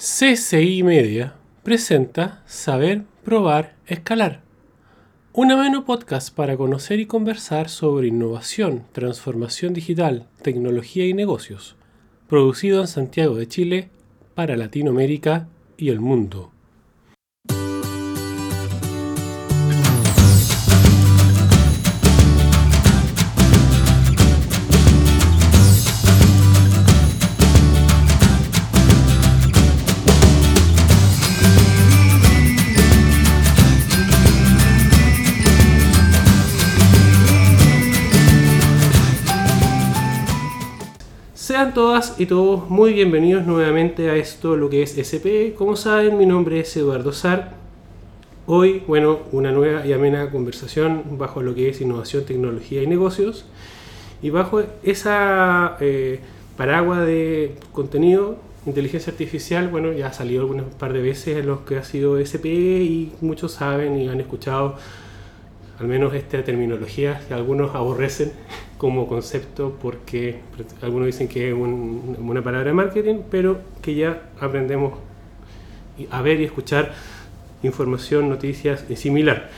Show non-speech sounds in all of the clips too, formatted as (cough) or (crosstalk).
CCI Media presenta Saber, Probar, Escalar. Un ameno podcast para conocer y conversar sobre innovación, transformación digital, tecnología y negocios. Producido en Santiago de Chile para Latinoamérica y el mundo. Todas y todos muy bienvenidos nuevamente a esto, lo que es SP. Como saben, mi nombre es Eduardo Sar. Hoy, bueno, una nueva y amena conversación bajo lo que es innovación, tecnología y negocios. Y bajo esa eh, paraguas de contenido, inteligencia artificial, bueno, ya ha salido algunas par de veces en los que ha sido SP y muchos saben y han escuchado al menos esta terminología que algunos aborrecen como concepto porque algunos dicen que es una palabra de marketing, pero que ya aprendemos a ver y escuchar información, noticias y similar.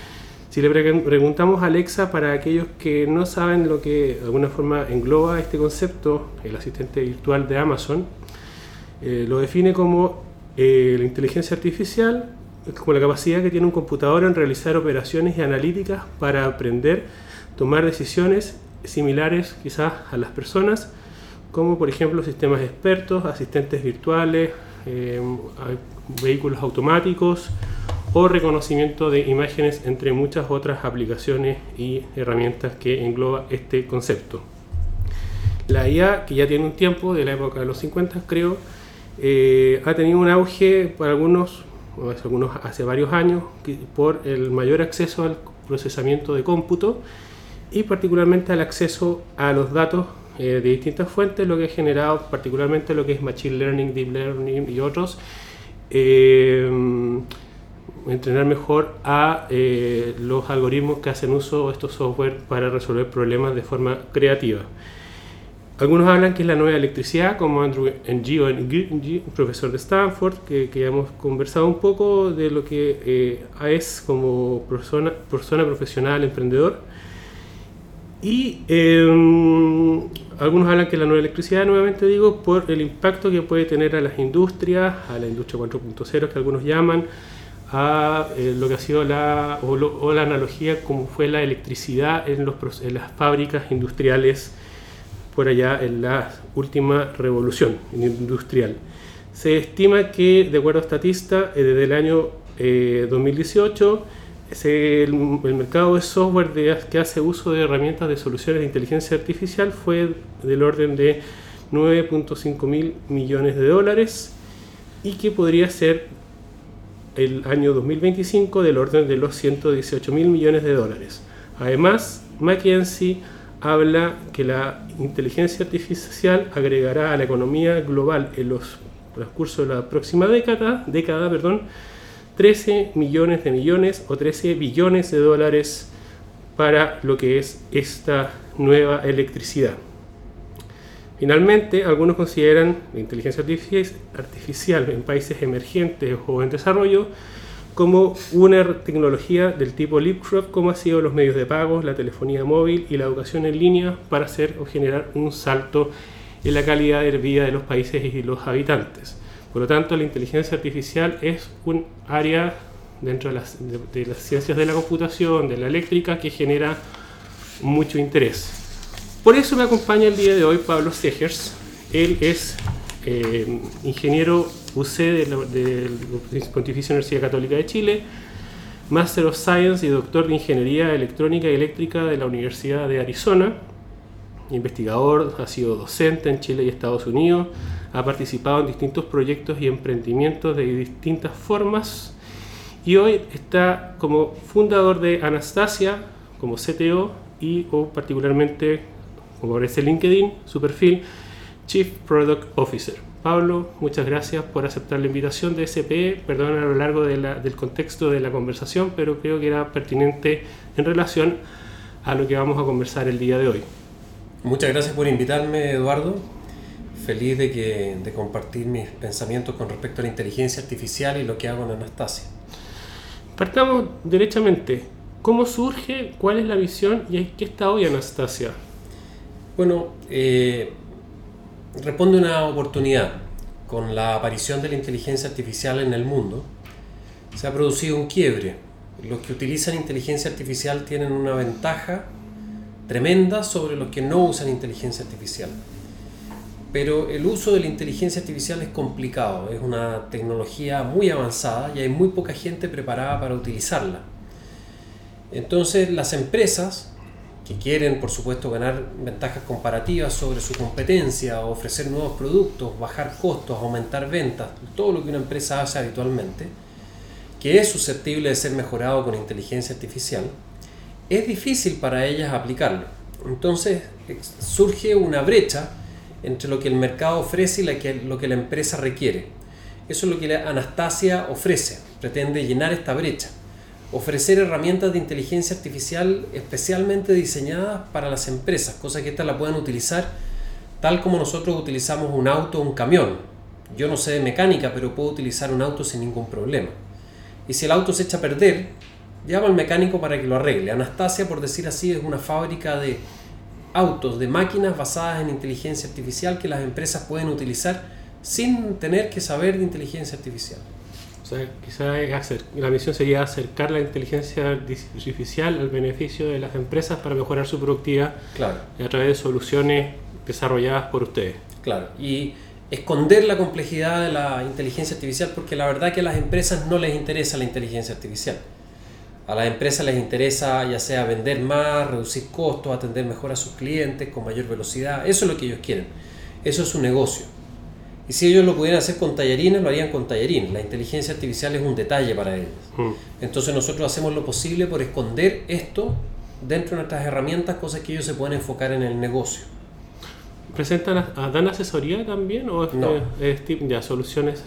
Si le preguntamos a Alexa, para aquellos que no saben lo que de alguna forma engloba este concepto, el asistente virtual de Amazon, eh, lo define como eh, la inteligencia artificial como la capacidad que tiene un computador en realizar operaciones y analíticas para aprender, tomar decisiones similares quizás a las personas, como por ejemplo sistemas expertos, asistentes virtuales, eh, vehículos automáticos o reconocimiento de imágenes, entre muchas otras aplicaciones y herramientas que engloba este concepto. La IA, que ya tiene un tiempo, de la época de los 50 creo, eh, ha tenido un auge para algunos hace, algunos, hace varios años por el mayor acceso al procesamiento de cómputo y particularmente al acceso a los datos eh, de distintas fuentes, lo que ha generado particularmente lo que es Machine Learning, Deep Learning y otros, eh, entrenar mejor a eh, los algoritmos que hacen uso de estos software para resolver problemas de forma creativa. Algunos hablan que es la nueva electricidad, como Andrew Ng, profesor de Stanford, que, que, hemos conversado un poco de lo que eh, es como persona, persona profesional, emprendedor. Y em, algunos hablan que la nueva electricidad, nuevamente digo, por el impacto que puede tener a las industrias, a la industria 4.0 que algunos llaman, a eh, lo que ha sido la, o, la analogía como fue la electricidad en, los, en las fábricas industriales por allá en la última revolución industrial. Se estima que, de acuerdo a Statista, eh, desde el año 2018, eh, el, mercado de software que hace uso de herramientas de soluciones de inteligencia artificial fue del orden de 9.5 mil millones de dólares y que podría ser el año 2025 del orden de los 118 mil millones de dólares. Además, McKinsey habla que la inteligencia artificial agregará a la economía global en los transcurso de la próxima década, década perdón, 13 millones de millones o 13 billones de dólares para lo que es esta nueva electricidad. Finalmente, algunos consideran la inteligencia artificial en países emergentes o en desarrollo como una tecnología del tipo leapfrog, como ha sido los medios de pago, la telefonía móvil y la educación en línea, para hacer o generar un salto en la calidad de vida de los países y los habitantes. Por lo tanto, la inteligencia artificial es un área dentro de las, ciencias de la computación, de la eléctrica, que genera mucho interés. Por eso me acompaña el día de hoy Pablo Segers. Él es eh, ingeniero UC de la, Pontificia Universidad Católica de Chile, Master of Science y doctor de Ingeniería Electrónica y Eléctrica de la Universidad de Arizona. Investigador, ha sido docente en Chile y Estados Unidos, ha participado en distintos proyectos y emprendimientos de distintas formas y hoy está como fundador de Anastasia, como CTO y o particularmente, como aparece en LinkedIn, su perfil, Chief Product Officer. Pablo, muchas gracias por aceptar la invitación de SP. Perdón a lo largo del contexto de la conversación, pero creo que era pertinente en relación a lo que vamos a conversar el día de hoy. Muchas gracias por invitarme, Eduardo. feliz de, que, de compartir mis pensamientos con respecto a la inteligencia artificial y lo que hago en Anastasia. Partamos derechamente. ¿Cómo surge? ¿Cuál es la visión? ¿Y qué está hoy Anastasia? Bueno, eh, responde una oportunidad. Con la aparición de la inteligencia artificial en el mundo, se ha producido un quiebre. Los que utilizan inteligencia artificial tienen una ventaja tremenda sobre los que no usan inteligencia artificial. Pero el uso de la inteligencia artificial es complicado, es una tecnología muy avanzada y hay muy poca gente preparada para utilizarla. Entonces las empresas que quieren, por supuesto, ganar ventajas comparativas sobre su competencia, ofrecer nuevos productos, bajar costos, aumentar ventas, todo lo que una empresa hace habitualmente, que es susceptible de ser mejorado con inteligencia artificial, es difícil para ellas aplicarlo. Entonces surge una brecha entre lo que el mercado ofrece y lo que la empresa requiere. Eso es lo que Anastasia ofrece, pretende llenar esta brecha ofrecer herramientas de inteligencia artificial especialmente diseñadas para las empresas, cosas que éstas la puedan utilizar tal como nosotros utilizamos un auto o un camión. Yo no sé de mecánica, pero puedo utilizar un auto sin ningún problema. Y si el auto se echa a perder, llamo al mecánico para que lo arregle. Anastasia, por decir así, es una fábrica de autos, de máquinas basadas en inteligencia artificial que las empresas pueden utilizar sin tener que saber de inteligencia artificial quizás la misión sería acercar la inteligencia artificial al beneficio de las empresas para mejorar su productividad claro. a través de soluciones desarrolladas por ustedes. Claro, y esconder la complejidad de la inteligencia artificial porque la verdad que a las empresas no les interesa la inteligencia artificial. A las empresas les interesa ya sea vender más, reducir costos, atender mejor a sus clientes con mayor velocidad. Eso es lo que ellos quieren. Eso es su negocio. Y si ellos lo pudieran hacer con tallarines, lo harían con tallarines. La inteligencia artificial es un detalle para ellos. Hmm. Entonces nosotros hacemos lo posible por esconder esto dentro de nuestras herramientas, cosas que ellos se pueden enfocar en el negocio. ¿Presentan, dan asesoría también o es, de soluciones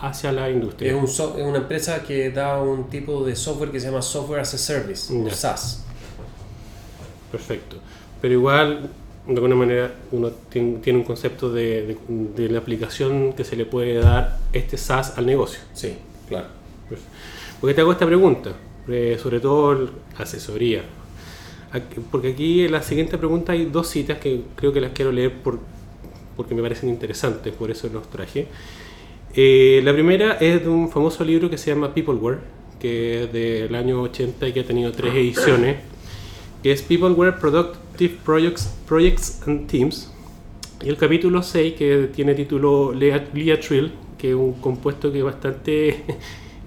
hacia la industria? Es, un es, una empresa que da un tipo de software que se llama Software as a Service, SaaS. Perfecto. Pero igual de alguna manera uno tiene, un concepto de, la aplicación que se le puede dar este SaaS al negocio. Sí, claro. ¿Por qué te hago esta pregunta? Eh, sobre todo asesoría. Porque aquí en la siguiente pregunta hay dos citas que creo que las quiero leer por, porque me parecen interesantes, por eso los traje. Eh, la primera es de un famoso libro que se llama Peopleware, que es del año 80 y que ha tenido tres ediciones que es Peopleware Productive Projects, Projects and Teams. Y el capítulo 6, que tiene título Lia Trill, que es un compuesto que es bastante. (laughs)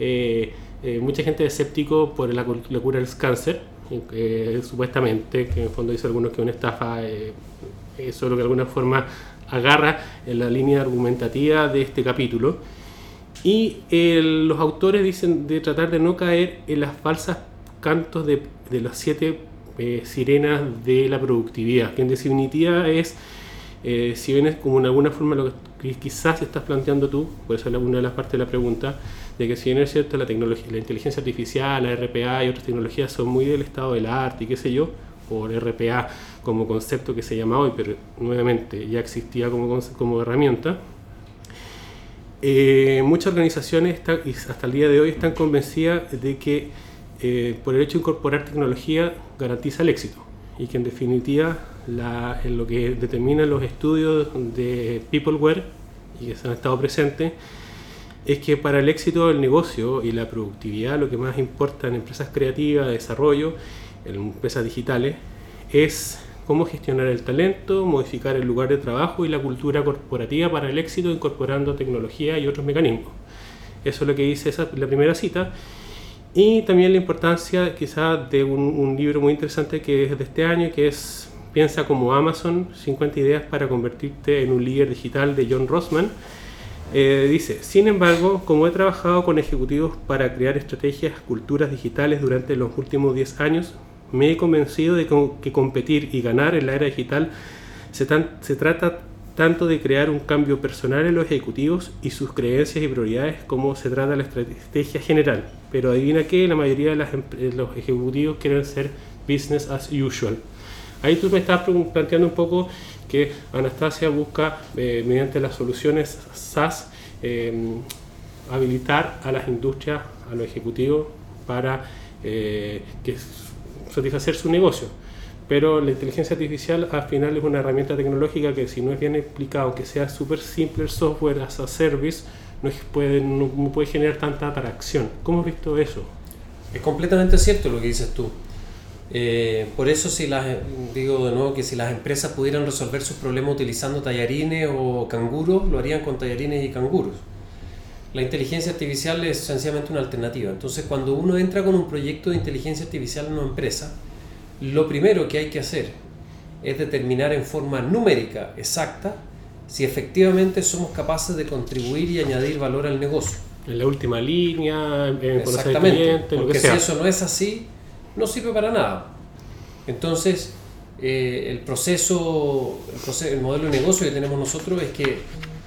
Eh, eh, mucha gente es escéptico por la, cura del cáncer, eh, supuestamente, que en el fondo dice algunos que una estafa, eso es lo que de alguna forma agarra en la línea argumentativa de este capítulo. Y los autores dicen de tratar de no caer en las falsas cantos de, de los siete eh, sirenas de la productividad, que en definitiva es, eh, si bien es como en alguna forma lo que quizás estás planteando tú, por eso es una de las partes de la pregunta, de que si bien es cierto la tecnología, la inteligencia artificial, la RPA y otras tecnologías son muy del estado del arte y qué sé yo, por RPA como concepto que se llama hoy, pero nuevamente ya existía como, como herramienta, eh, muchas organizaciones hasta el día de hoy están convencidas de que eh, por el hecho de incorporar tecnología garantiza el éxito y que en definitiva lo que determinan los estudios de Peopleware y que se han estado presentes es que para el éxito del negocio y la productividad lo que más importa en empresas creativas, de desarrollo, en empresas digitales, es cómo gestionar el talento, modificar el lugar de trabajo y la cultura corporativa para el éxito incorporando tecnología y otros mecanismos. Eso es lo que dice la primera cita y también la importancia quizá de un, libro muy interesante que es de este año, que es Piensa como Amazon, 50 ideas para convertirte en un líder digital de John Rossman. Eh, dice, sin embargo, como he trabajado con ejecutivos para crear estrategias, culturas digitales durante los últimos 10 años, me he convencido de que competir y ganar en la era digital se, se trata tanto de crear un cambio personal en los ejecutivos y sus creencias y prioridades como se trata la estrategia general. Pero adivina que la mayoría de, los ejecutivos quieren ser business as usual. Ahí tú me estás planteando un poco que Anastasia busca, eh, mediante las soluciones SaaS, habilitar a las industrias, a los ejecutivos, para que satisfacer su negocio pero la inteligencia artificial al final es una herramienta tecnológica que si no es bien explicado, que sea súper simple el software as a service, no puede, no puede generar tanta atracción. ¿Cómo has visto eso? Es completamente cierto lo que dices tú. Eh, por eso si las, digo de nuevo que si las empresas pudieran resolver sus problemas utilizando tallarines o canguros, lo harían con tallarines y canguros. La inteligencia artificial es sencillamente una alternativa. Entonces cuando uno entra con un proyecto de inteligencia artificial en una empresa, lo primero que hay que hacer es determinar en forma numérica exacta si efectivamente somos capaces de contribuir y añadir valor al negocio. En la última línea, en Exactamente, porque si eso no es así, no sirve para nada. Entonces, eh, el, proceso, el, proceso, el modelo de negocio que tenemos nosotros es que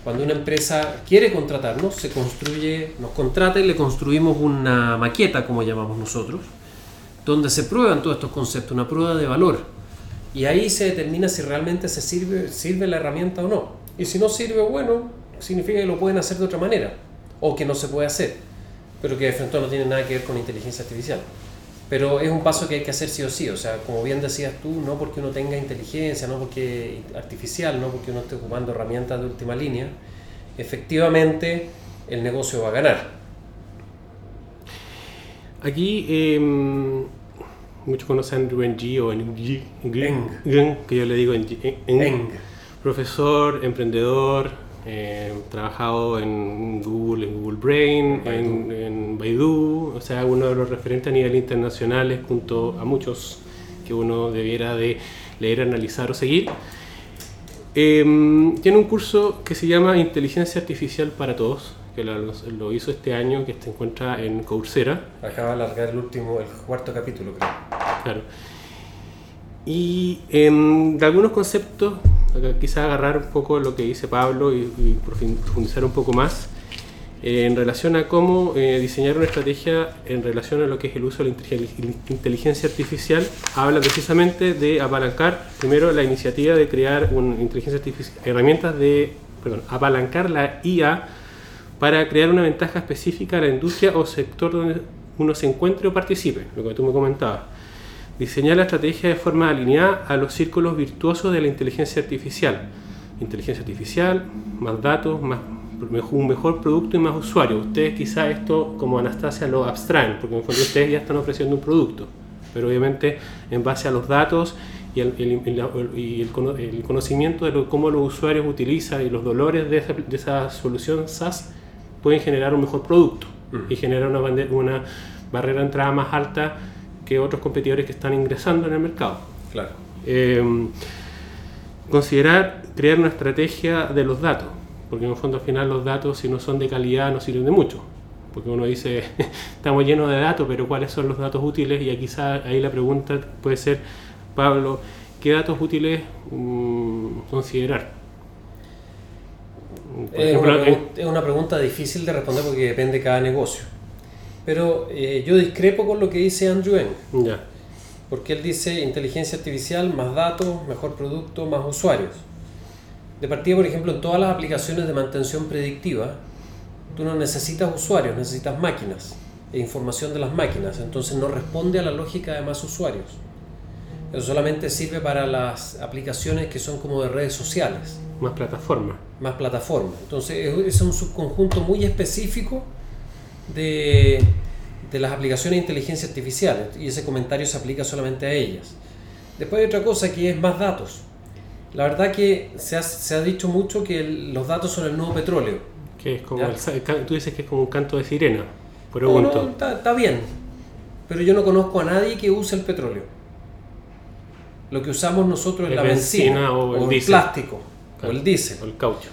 cuando una empresa quiere contratarnos, se construye, nos contrata y le construimos una maqueta, como llamamos nosotros, donde se prueban todos estos conceptos, una prueba de valor. Y ahí se determina si realmente se sirve, la herramienta o no. Y si no sirve, bueno, significa que lo pueden hacer de otra manera, o que no se puede hacer, pero que de frente no tiene nada que ver con inteligencia artificial. Pero es un paso que hay que hacer sí o sí, o sea, como bien decías tú, no porque uno tenga inteligencia, no porque artificial, no porque uno esté ocupando herramientas de última línea, efectivamente el negocio va a ganar Aquí em, muchos conocen Rubén G o Ng, que yo le digo Eng, profesor, emprendedor, eh, trabajado en Google, en Google Brain, En, en, Baidu, o sea, uno de los referentes a nivel internacional junto a muchos que uno debiera de leer, analizar o seguir. Em, tiene un curso que se llama Inteligencia Artificial para Todos, que lo, hizo este año, que se encuentra en Coursera. Acaba de alargar el último, el cuarto capítulo, creo. Claro. Y em, de algunos conceptos, quizás agarrar un poco lo que dice Pablo y, profundizar un poco más eh, en relación a cómo eh, diseñar una estrategia en relación a lo que es el uso de la inteligencia artificial. Habla precisamente de apalancar primero la iniciativa de crear una inteligencia artificial, herramientas de, perdón, apalancar la IA para crear una ventaja específica a la industria o sector donde uno se encuentre o participe, lo que tú me comentabas. Diseñar la estrategia de forma alineada a los círculos virtuosos de la inteligencia artificial. Inteligencia artificial, más datos, más, un mejor producto y más usuarios. Ustedes quizá esto como Anastasia lo abstraen, porque en fondo ustedes ya están ofreciendo un producto, pero obviamente en base a los datos y el, el, conocimiento de cómo los usuarios utilizan y los dolores de esa, de esa solución SaaS, pueden generar un mejor producto y generar una, una barrera de entrada más alta que otros competidores que están ingresando en el mercado. Claro. Em, considerar crear una estrategia de los datos, porque en el fondo al final los datos si no son de calidad no sirven de mucho, porque uno dice (laughs) estamos llenos de datos, pero ¿cuáles son los datos útiles? Y aquí ahí la pregunta puede ser, Pablo, ¿qué datos útiles mm, considerar? Es, una pregunta, difícil de responder porque depende de cada negocio. Pero eh, yo discrepo con lo que dice Andrew Ng. Porque él dice inteligencia artificial, más datos, mejor producto, más usuarios. De partida, por ejemplo, en todas las aplicaciones de mantención predictiva, tú no necesitas usuarios, necesitas máquinas e información de las máquinas. Entonces no responde a la lógica de más usuarios. Eso solamente sirve para las aplicaciones que son como de redes sociales. Más plataformas. Más plataformas. Entonces es un subconjunto muy específico de, de las aplicaciones de inteligencia artificial y ese comentario se aplica solamente a ellas. Después hay otra cosa que es más datos. La verdad que se ha, se ha dicho mucho que los datos son el nuevo petróleo. Que es como tú dices que es como un canto de sirena. Pregunto. está bien. Pero yo no conozco a nadie que use el petróleo lo que usamos nosotros es la benzina, o, el, plástico o el diésel. O el caucho.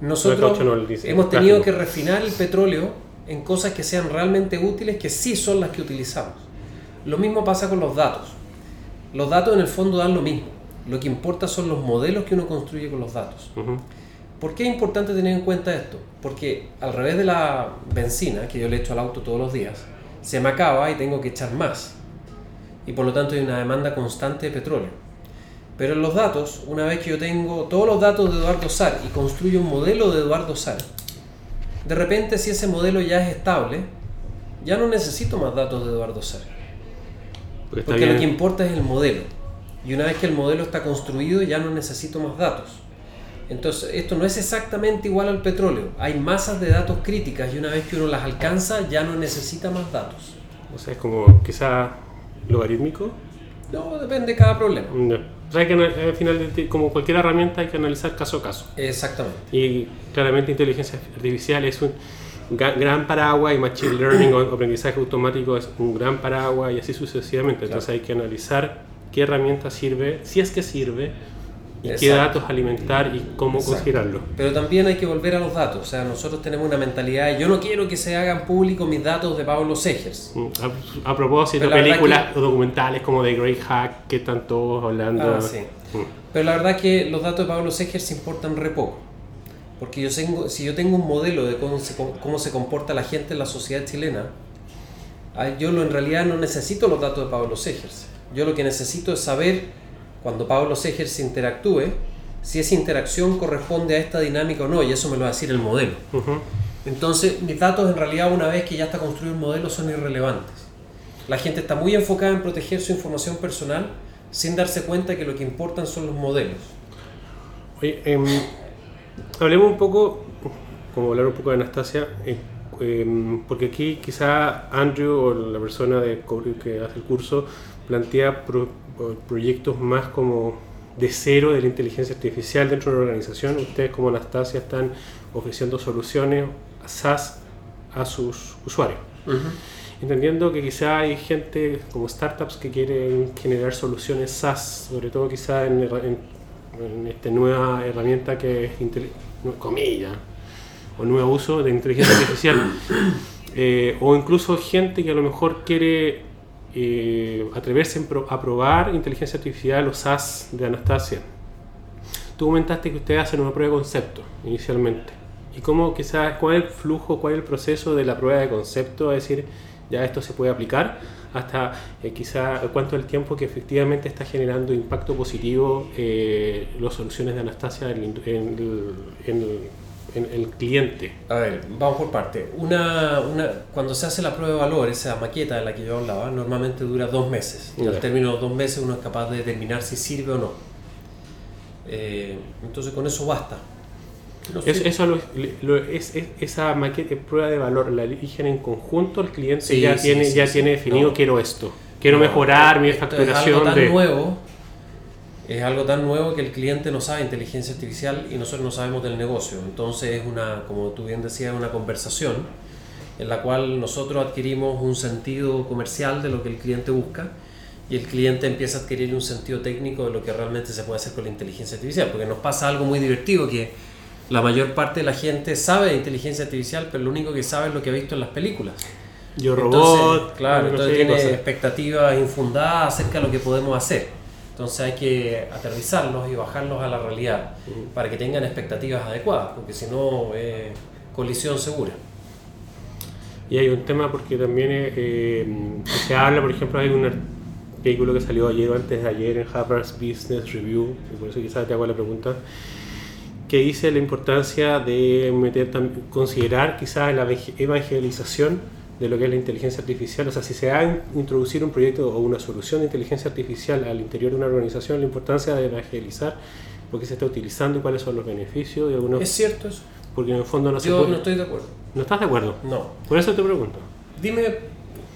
Nosotros hemos tenido que refinar el petróleo en cosas que sean realmente útiles, que sí son las que utilizamos. Lo mismo pasa con los datos. Los datos en el fondo dan lo mismo. Lo que importa son los modelos que uno construye con los datos. ¿Por qué es importante tener en cuenta esto? Porque al revés de la benzina que yo le echo al auto todos los días, se me acaba y tengo que echar más y por lo tanto hay una demanda constante de petróleo. Pero en los datos, una vez que yo tengo todos los datos de Eduardo Sar y construyo un modelo de Eduardo Sar, de repente si ese modelo ya es estable, ya no necesito más datos de Eduardo Sar. Porque, Porque lo que importa es el modelo. Y una vez que el modelo está construido, ya no necesito más datos. Entonces, esto no es exactamente igual al petróleo. Hay masas de datos críticas y una vez que uno las alcanza, ya no necesita más datos. O sea, es como quizá logarítmico. No, depende de cada problema. No. O sea, hay que, al final, como cualquier herramienta, hay que analizar caso a caso. Exactamente. Y claramente inteligencia artificial es un gran paraguas y machine learning o aprendizaje automático es un gran paraguas y así sucesivamente. Entonces hay que analizar qué herramienta sirve, si es que sirve, y qué Exacto. datos alimentar y cómo Exacto. considerarlo. Pero también hay que volver a los datos. O sea, nosotros tenemos una mentalidad de yo no quiero que se hagan públicos mis datos de Pablo Segers. Mm, A, a propósito, películas o documentales como The Great Hack que están todos hablando. Ah, sí. Mm. Pero la verdad es que los datos de Pablo Segers importan re poco. Porque yo tengo, si yo tengo un modelo de cómo se, cómo se comporta la gente en la sociedad chilena, yo lo, en realidad no necesito los datos de Pablo Segers. Yo lo que necesito es saber, cuando Pablo Segers interactúe, si esa interacción corresponde a esta dinámica o no, y eso me lo va a decir el modelo. Entonces, mis datos en realidad, una vez que ya está construido el modelo, son irrelevantes. La gente está muy enfocada en proteger su información personal sin darse cuenta que lo que importan son los modelos. Oye, em, hablemos un poco, como hablar un poco de Anastasia, eh, em, porque aquí quizá Andrew o la persona de que hace el curso plantea pro- proyectos más como de cero de la inteligencia artificial dentro de la organización. Ustedes como Anastasia están ofreciendo soluciones SaaS a sus usuarios. Entendiendo que quizá hay gente como startups que quieren generar soluciones SaaS, sobre todo quizá en, en, en esta nueva herramienta que es, comillas, o nuevo uso de inteligencia artificial. (coughs) Eh, o incluso gente que a lo mejor quiere eh, atreverse a probar inteligencia artificial o SaaS de Anastasia. Tú comentaste que ustedes hacen una prueba de concepto inicialmente. ¿Y cómo quizás, cuál es el flujo, cuál es el proceso de la prueba de concepto? Es decir, ya esto se puede aplicar hasta eh, quizá cuánto el tiempo que efectivamente está generando impacto positivo eh, las soluciones de Anastasia en, en en en el cliente. A ver, vamos por parte. Una, una, cuando se hace la prueba de valor, esa maqueta de la que yo hablaba, normalmente dura dos meses. Y Ya. al término de dos meses uno es capaz de determinar si sirve o no. Eh, entonces con eso basta. No Es- eso lo- lo- es, es- esa maqueta, prueba de valor la eligen en conjunto, el cliente Sí, ya, sí, tiene, sí, ya sí. tiene definido No. quiero esto, quiero No, mejorar mi esto Es facturación algo tan de... nuevo, es algo tan nuevo que el cliente no sabe inteligencia artificial y nosotros no sabemos del negocio. Entonces es una, como tú bien decías, una conversación en la cual nosotros adquirimos un sentido comercial de lo que el cliente busca y el cliente empieza a adquirir un sentido técnico de lo que realmente se puede hacer con la inteligencia artificial. Porque nos pasa algo muy divertido que la mayor parte de la gente sabe de inteligencia artificial, pero lo único que sabe es lo que ha visto en las películas. Yo Entonces, robot, claro, entonces tiene expectativas infundadas acerca de lo que podemos hacer. Entonces hay que aterrizarlos y bajarlos a la realidad para que tengan expectativas adecuadas, porque si no, eh, colisión segura. Y hay un tema porque también eh, eh, se habla, por ejemplo, hay un artículo que salió ayer o antes de ayer en Harvard's Business Review, y por eso quizás te hago la pregunta, que dice la importancia de meter, considerar quizás la evangel- evangelización de lo que es la inteligencia artificial. O sea, si se va a introducir un proyecto o una solución de inteligencia artificial al interior de una organización, la importancia de evangelizar por qué se está utilizando y cuáles son los beneficios de algunos, ¿Es cierto eso? porque en el fondo no se Yo puede- no estoy de acuerdo. ¿No estás de acuerdo? No. Por eso te pregunto. Dime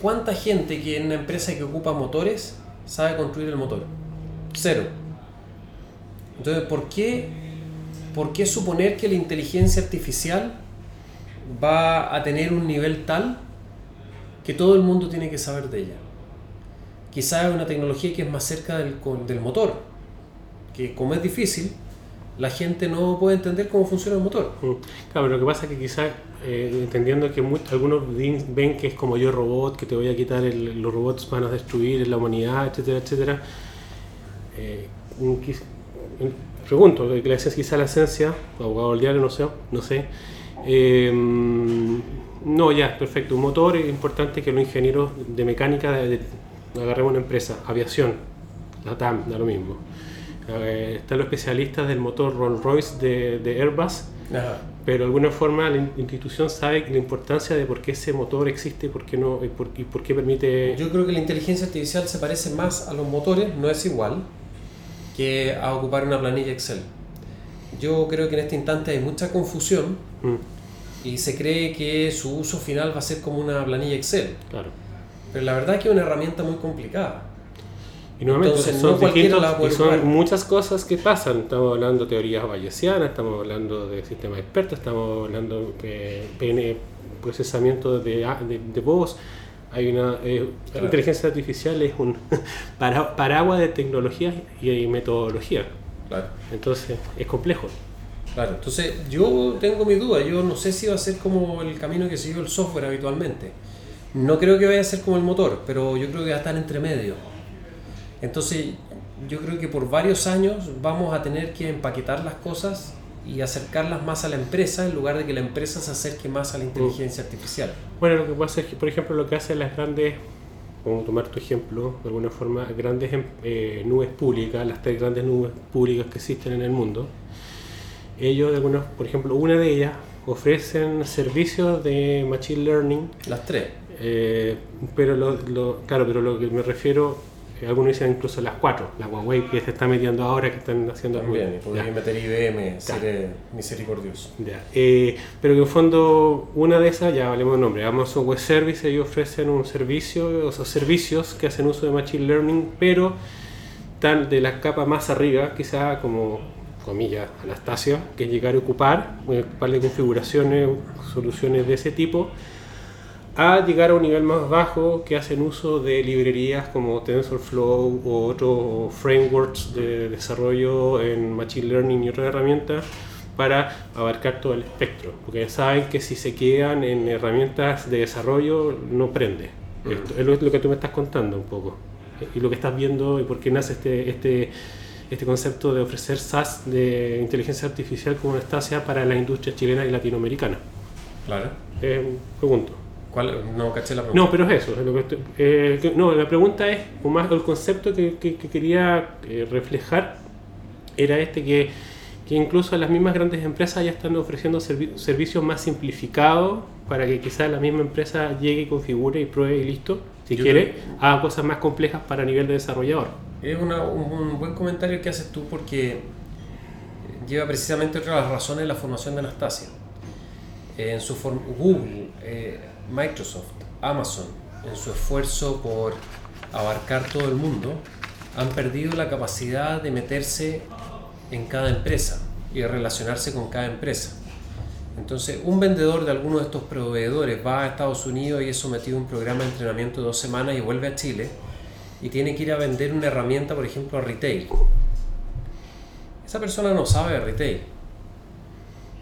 cuánta gente que en una empresa que ocupa motores sabe construir el motor. Cero. Entonces, ¿por qué, ¿por qué suponer que la inteligencia artificial va a tener un nivel tal que todo el mundo tiene que saber de ella? Quizás es una tecnología que es más cerca del, del motor, que como es difícil, la gente no puede entender cómo funciona el motor. Mm. Claro, lo que pasa es que quizás, eh, entendiendo que algunos ven, que es como yo robot, que te voy a quitar, el- los robots van a destruir la humanidad, etcétera, etcétera. eh, pregunto, que la esencia, quizá la esencia, abogado del diario, no sé, no sé. eh, no, ya, perfecto. Un motor es importante que los ingenieros de mecánica, de- de- agarremos una empresa, aviación, la TAM, da lo mismo. Eh, están los especialistas del motor Rolls Royce de, de Airbus, Ajá. pero de alguna forma la in- institución sabe la importancia de por qué ese motor existe por qué no, y, por, y por qué permite... Yo creo que la inteligencia artificial se parece más a los motores, no es igual, que a ocupar una planilla Excel. Yo creo que en este instante hay mucha confusión Mm, y se cree que su uso final va a ser como una planilla Excel. claro. Pero la verdad es que es una herramienta muy complicada. Y nuevamente Entonces, son no y son muchas cosas que pasan. Estamos hablando de teorías bayesianas, estamos hablando de sistemas expertos, estamos hablando de PN, procesamiento de, de, de voz. Hay una eh, Claro. inteligencia artificial es un (laughs) para- paraguas de tecnologías y, y metodología. Claro. Entonces es complejo. Claro, entonces yo tengo mi duda, yo no sé si va a ser como el camino que siguió el software habitualmente. No creo que vaya a ser como el motor, pero yo creo que va a estar entre medio. Entonces yo creo que por varios años vamos a tener que empaquetar las cosas y acercarlas más a la empresa en lugar de que la empresa se acerque más a la inteligencia artificial. Bueno, lo que pasa es que, por ejemplo, lo que hacen las grandes, como tomar tu ejemplo, de alguna forma, grandes em- eh, nubes públicas, las tres grandes nubes públicas que existen en el mundo, ellos, de alguna, por ejemplo, una de ellas ofrecen servicios de Machine Learning, Las tres. eh, pero lo, lo- claro, pero lo que me refiero, eh, algunos dicen incluso las cuatro, la Huawei que se está metiendo ahora, que están haciendo También, y ruido. podría Ya. meter IBM, seré misericordioso. Ya, eh, pero que en fondo una de esas, ya hablemos de nombre, Amazon Web Service, ellos ofrecen un servicio, o sea, servicios que hacen uso de Machine Learning, pero están de la capa más arriba, quizá como, comillas, Anastasia, que es llegar a ocupar, eh, ocupar de configuraciones, soluciones de ese tipo, a llegar a un nivel más bajo que hacen uso de librerías como TensorFlow o otros frameworks de desarrollo en Machine Learning y otras herramientas para abarcar todo el espectro, porque saben que si se quedan en herramientas de desarrollo no prende. Esto es lo, lo que tú me estás contando un poco y lo que estás viendo y por qué nace este, este, este concepto de ofrecer SaaS de inteligencia artificial como Anastasia para la industria chilena y latinoamericana. Claro. Eh, pregunto. ¿Cuál? No caché la pregunta. No, pero es eso. es lo que estoy- eh, que- no, la pregunta es, o más el concepto que, que- que quería eh, reflejar era este que, incluso las mismas grandes empresas ya están ofreciendo servi- servicios más simplificados para que quizás la misma empresa llegue y configure y pruebe y listo. Si Yo quiere, creo- haga cosas más complejas para nivel de desarrollador. Es un, buen comentario que haces tú porque lleva precisamente otra de las razones de la formación de Anastasia. En su Google, eh, Microsoft, Amazon, en su esfuerzo por abarcar todo el mundo, han perdido la capacidad de meterse en cada empresa y relacionarse con cada empresa. Entonces, un vendedor de alguno de estos proveedores va a Estados Unidos y es sometido a un programa de entrenamiento de dos semanas y vuelve a Chile y tiene que ir a vender una herramienta, por ejemplo, a retail. Esa persona no sabe de retail.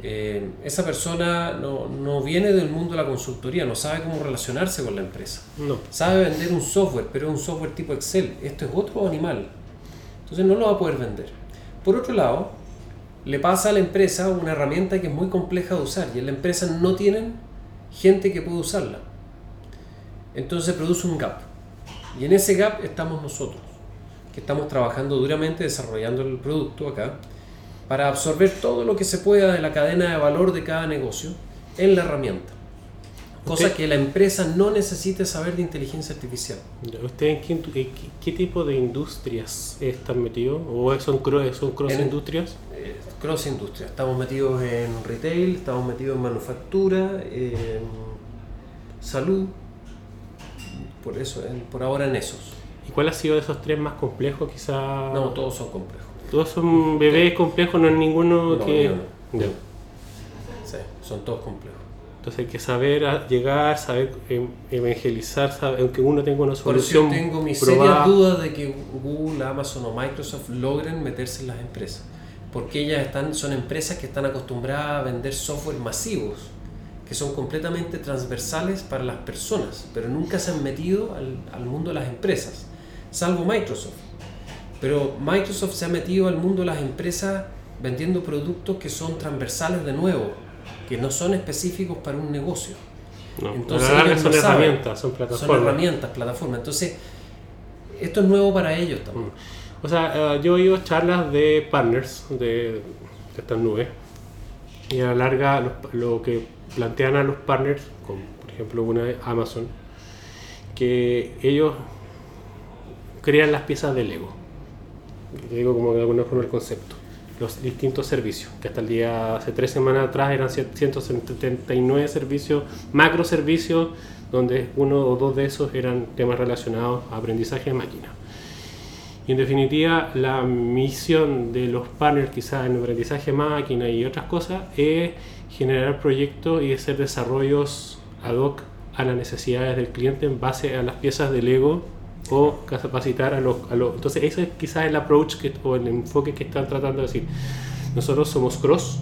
Eh, esa persona no, no viene del mundo de la consultoría, no sabe cómo relacionarse con la empresa. No. Sabe vender un software, pero es un software tipo Excel. Esto es otro animal. Entonces no lo va a poder vender. Por otro lado, le pasa a la empresa una herramienta que es muy compleja de usar y en la empresa no tienen gente que pueda usarla. Entonces produce un gap. Y en ese gap estamos nosotros, que estamos trabajando duramente desarrollando el producto acá para absorber todo lo que se pueda de la cadena de valor de cada negocio en la herramienta. Cosa que la empresa no necesite saber de inteligencia artificial. ¿Ustedes en qué, en qué- tipo de industrias están metidos? ¿O son, son cross En- industrias? Eh, cross industria. Estamos metidos en retail, estamos metidos en manufactura, en salud. Por eso, en- por ahora en esos. ¿Y cuál ha sido de esos tres más complejos? Quizá. No, todos son complejos. Todos son bebés complejos, no hay ninguno No, que. uno. Ya. Sí, son todos complejos. Entonces hay que saber llegar, saber em, evangelizar, saber- aunque uno tenga una Por eso solución yo tengo mis serias dudas de que Google, Amazon o Microsoft logren meterse en las empresas. Porque ellas están, son empresas que están acostumbradas a vender software masivos, que son completamente transversales para las personas, pero nunca se han metido al, al mundo de las empresas, salvo Microsoft. Pero Microsoft se ha metido al mundo de las empresas vendiendo productos que son transversales de nuevo, que no son específicos para un negocio. No, Entonces ellos son no saben. herramientas, son plataformas. Son herramientas, plataformas. Entonces, esto es nuevo para ellos también. O sea, eh, yo he a charlas de partners de, de estas nubes y a la larga lo, que plantean a los partners, como por ejemplo una de Amazon, que ellos crean las piezas de Lego. Digo como de alguna forma el concepto. Los distintos servicios, que hasta el día, hace tres semanas atrás eran 179 servicios, macro servicios, donde uno o dos de esos eran temas relacionados a aprendizaje de máquina. Y en definitiva, la misión de los partners, quizás en aprendizaje máquina y otras cosas, es generar proyectos y hacer desarrollos ad hoc a las necesidades del cliente en base a las piezas de Lego o capacitar a los... A los entonces, ese es quizás el approach que, o el enfoque que están tratando de decir. Nosotros somos cross,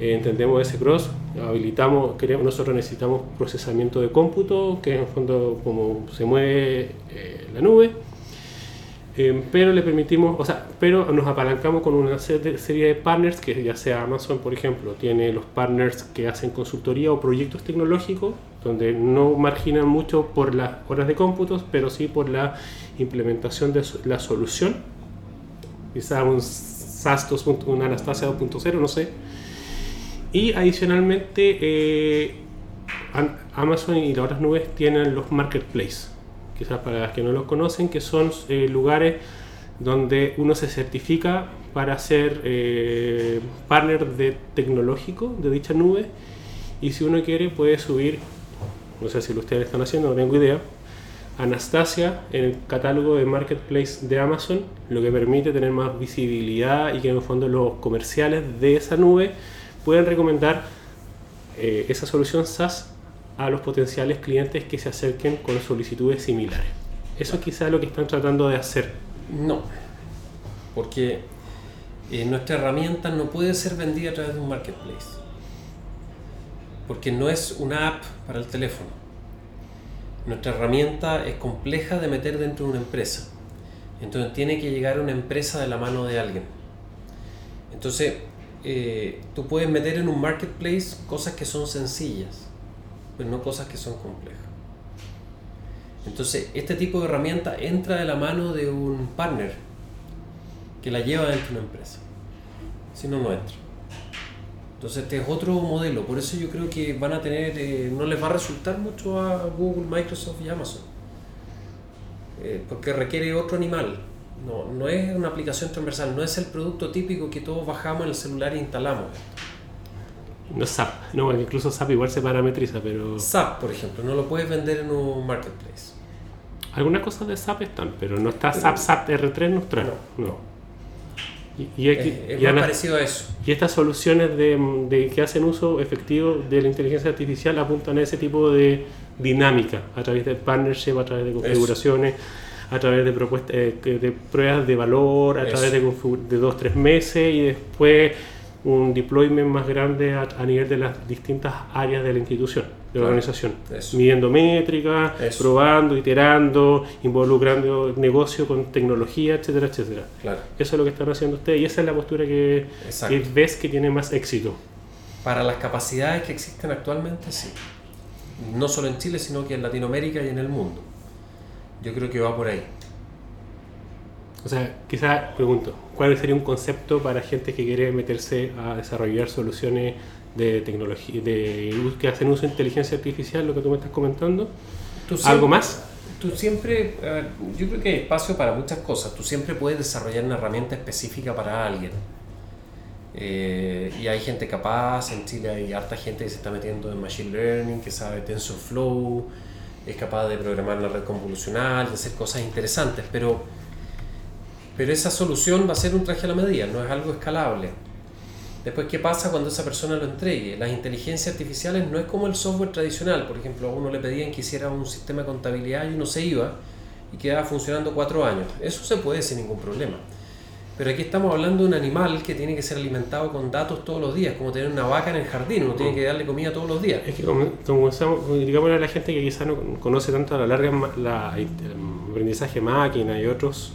eh, entendemos ese cross, habilitamos, queremos, nosotros necesitamos procesamiento de cómputo, que en el fondo como se mueve eh, la nube, eh, pero le permitimos, o sea, pero nos apalancamos con una serie de, partners, que ya sea Amazon, por ejemplo, tiene los partners que hacen consultoría o proyectos tecnológicos, donde no marginan mucho por las horas de cómputos, pero sí por la implementación de la solución. Quizá un SAS 2. una Anastasia 2.0, no sé. Y adicionalmente, eh, Amazon y las otras nubes tienen los marketplaces quizás para las que no los conocen, que son eh, lugares donde uno se certifica para ser eh, partner de tecnológico de dicha nube. Y si uno quiere puede subir, no sé si lo ustedes están haciendo, no tengo idea, Anastasia en el catálogo de Marketplace de Amazon, lo que permite tener más visibilidad y que en el fondo los comerciales de esa nube pueden recomendar eh, esa solución SaaS a los potenciales clientes que se acerquen con solicitudes similares. Eso es quizás lo que están tratando de hacer. No, porque eh, nuestra herramienta no puede ser vendida a través de un marketplace. Porque no es una app para el teléfono. Nuestra herramienta es compleja de meter dentro de una empresa. Entonces tiene que llegar a una empresa de la mano de alguien. Entonces, eh, tú puedes meter en un marketplace cosas que son sencillas pero no cosas que son complejas. Entonces, este tipo de herramienta entra de la mano de un partner que la lleva dentro de una empresa. Si no, no entra. Entonces, este es otro modelo. Por eso yo creo que van a tener, eh, no les va a resultar mucho a Google, Microsoft y Amazon. Eh, porque requiere otro animal. No, no es una aplicación transversal, no es el producto típico que todos bajamos en el celular e instalamos. No SAP, no, incluso SAP igual se parametriza, pero... SAP, por ejemplo, no lo puedes vender en un marketplace. Algunas cosas de SAP están, pero no está SAP, SAP R3 no está. No. no. Y, y, aquí, es, es parecido a eso. Y estas soluciones de, de, que hacen uso efectivo de la inteligencia artificial apuntan a ese tipo de dinámica, a través de partnership, a través de configuraciones, eso. a través de propuestas, eh, de pruebas de valor, a eso. través de, de dos, tres meses y después un deployment más grande a, a, nivel de las distintas áreas de la institución, de la claro, organización. Eso. Midiendo métricas, eso. probando, iterando, involucrando negocio con tecnología, etcétera, etcétera. Claro. Eso es lo que están haciendo ustedes y esa es la postura que, que, ves que tiene más éxito. Para las capacidades que existen actualmente, sí. No solo en Chile, sino que en Latinoamérica y en el mundo. Yo creo que va por ahí. O sea, quizás pregunto, ¿cuál sería un concepto para gente que quiere meterse a desarrollar soluciones de tecnología, de que hacen uso de inteligencia artificial, lo que tú me estás comentando? Siempre, ¿Algo más? Tú siempre, yo creo que hay espacio para muchas cosas. Tú siempre puedes desarrollar una herramienta específica para alguien. Eh, y hay gente capaz, en Chile hay harta gente que se está metiendo en Machine Learning, que sabe TensorFlow, es capaz de programar una red convolucional, de hacer cosas interesantes, pero pero esa solución va a ser un traje a la medida, no es algo escalable. Después, ¿qué pasa cuando esa persona lo entregue? Las inteligencias artificiales no es como el software tradicional. Por ejemplo, a uno le pedían que hiciera un sistema de contabilidad y uno se iba y quedaba funcionando cuatro años. Eso se puede sin ningún problema. Pero aquí estamos hablando de un animal que tiene que ser alimentado con datos todos los días, como tener una vaca en el jardín, uno tiene que darle comida todos los días. Es que como, digamos a la gente que quizás no conoce tanto a la larga la, el aprendizaje máquina y otros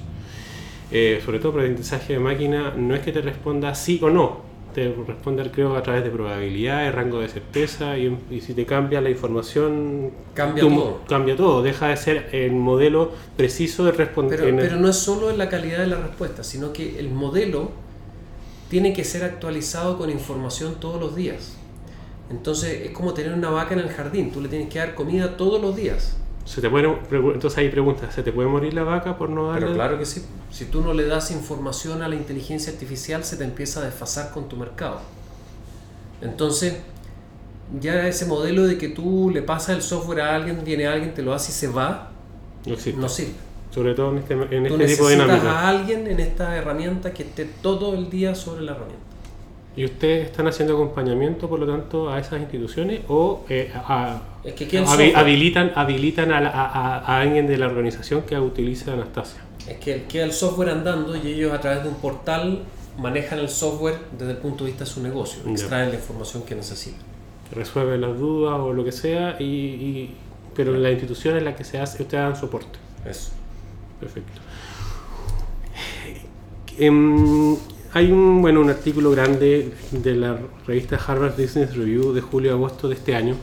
eh, sobre todo para el aprendizaje de máquina, no es que te responda sí o no, te responde, creo, a través de probabilidades, rango de certeza, y, y si te cambia la información, Cambia todo. cambia todo, deja de ser el modelo preciso de responder. Pero, pero no es solo en la calidad de la respuesta, sino que el modelo tiene que ser actualizado con información todos los días. Entonces es como tener una vaca en el jardín, tú le tienes que dar comida todos los días. Se te pregu- entonces ahí preguntas, ¿se te puede morir la vaca por no darle? Pero claro que sí, si tú no le das información a la inteligencia artificial se te empieza a desfasar con tu mercado. Entonces ya ese modelo de que tú le pasas el software a alguien, viene alguien, te lo hace y se va, No no sirve. Sobre todo en este, en Tú este tipo de necesitas dinámica. a alguien en esta herramienta que esté todo el día sobre la herramienta. ¿Y ustedes están haciendo acompañamiento, por lo tanto, a esas instituciones o eh, a- Es que software- habilitan, habilitan a, la- a- a- alguien de la organización que utilice Anastasia? Es que queda el software andando y ellos a través de un portal manejan el software desde el punto de vista de su negocio, Ya. extraen la información que necesitan. Que resuelve las dudas o lo que sea, y, y- pero la institución en la que se hace, ustedes dan soporte. Eso. Perfecto. Em, hay un, bueno, un artículo grande de la revista Harvard Business Review de julio-agosto de este año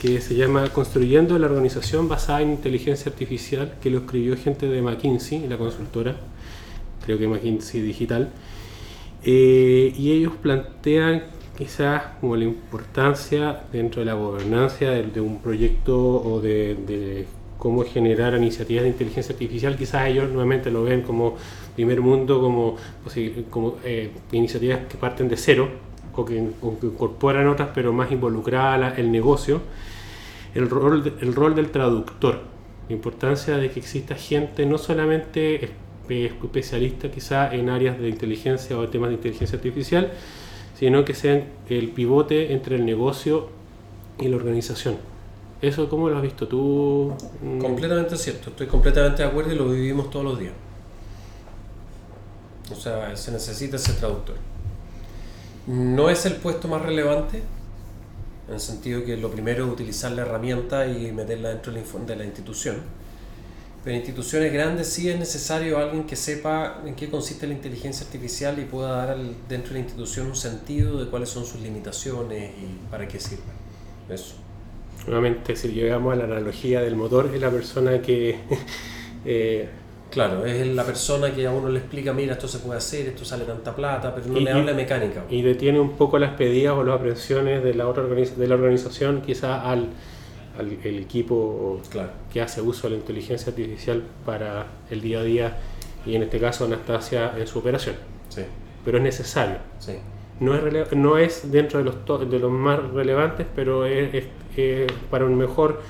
que se llama Construyendo la organización basada en inteligencia artificial, que lo escribió gente de McKinsey, la consultora, creo que McKinsey Digital, Eh, y ellos plantean quizás como la importancia dentro de la gobernanza de, de un proyecto o de, de cómo generar iniciativas de inteligencia artificial, quizás ellos nuevamente lo ven como primer mundo, como, como eh, iniciativas que parten de cero o que, o que incorporan otras pero más involucrada la- el negocio, el rol, de- el rol del traductor, la importancia de que exista gente no solamente espe- especialista quizá en áreas de inteligencia o temas de inteligencia artificial, sino que sean el pivote entre el negocio y la organización. ¿Eso cómo lo has visto tú? Mm, Completamente cierto, estoy completamente de acuerdo y lo vivimos todos los días. O sea, se necesita ese traductor. No es el puesto más relevante, en el sentido que lo primero es utilizar la herramienta y meterla dentro de la institución. Pero en instituciones grandes sí es necesario alguien que sepa en qué consiste la inteligencia artificial y pueda dar al- dentro de la institución un sentido de cuáles son sus limitaciones y para qué sirve. Eso. Nuevamente, si llegamos a la analogía del motor, es la persona que (laughs) eh, Claro, es la persona que a uno le explica, mira, esto se puede hacer, esto sale tanta plata, pero no Y- le habla de mecánica. y detiene un poco las pedidas o las aprensiones de la otra organiz- de la organización quizás al, al el equipo Claro, que hace uso de la inteligencia artificial para el día a día y en este caso Anastasia en su operación. sí, Pero es necesario. sí. No es, no es dentro de los, de los más relevantes, pero es, es- es para un mejor...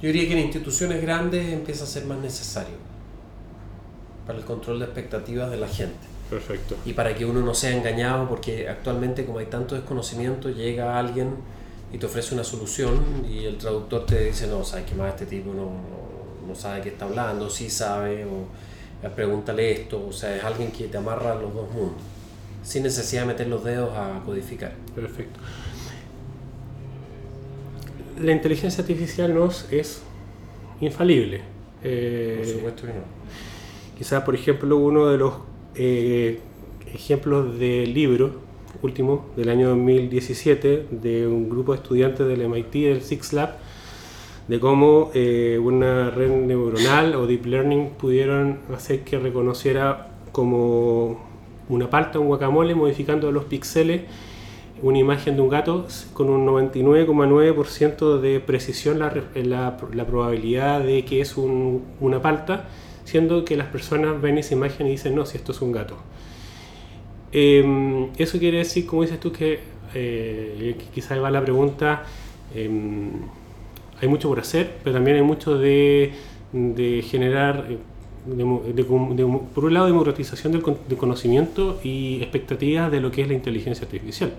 Yo diría que en instituciones grandes empieza a ser más necesario para el control de expectativas de la gente Perfecto. y para que uno no sea engañado, porque actualmente como hay tanto desconocimiento, llega alguien y te ofrece una solución y el traductor te dice, no, sabes que más este tipo no, no, no sabe qué está hablando, sí sabe, o "Eh, pregúntale esto, o sea, es alguien que te amarra los dos mundos, sin necesidad de meter los dedos a codificar. Perfecto. La inteligencia artificial no es- es infalible. Eh, Por supuesto que no. Quizás, por ejemplo, uno de los eh, ejemplos de libro último del año 2017 de un grupo de estudiantes del MIT, del Six Lab, de cómo eh, una red neuronal o deep learning pudieron hacer que reconociera como una palta, un guacamole, modificando los píxeles una imagen de un gato con un 99,9% de precisión la, la, la probabilidad de que es un- una palta, siendo que las personas ven esa imagen y dicen, no, si esto es un gato. Eh, eso quiere decir, como dices tú, que eh, quizás va la pregunta, eh, hay mucho por hacer, pero también hay mucho de, de generar, eh, por un lado, democratización del con- de conocimiento y expectativas de lo que es la inteligencia artificial.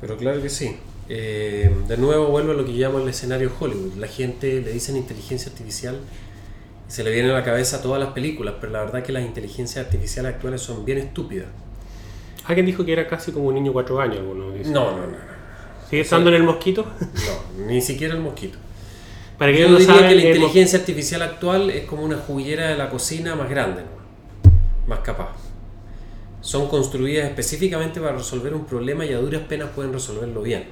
Pero claro que sí. Eh, de nuevo vuelvo a lo que llamo el escenario Hollywood. La gente le dicen inteligencia artificial y se le vienen a la cabeza todas las películas, pero la verdad que las inteligencias artificiales actuales son bien estúpidas. Alguien dijo que era casi como un niño de cuatro años. No, no, no. ¿Sigue estando en el mosquito? No, ni siquiera el mosquito. Para que Yo no diría saben, que la inteligencia artificial actual es como una juguillera de la cocina más grande, más capaz. son construidas específicamente para resolver un problema y a duras penas pueden resolverlo bien.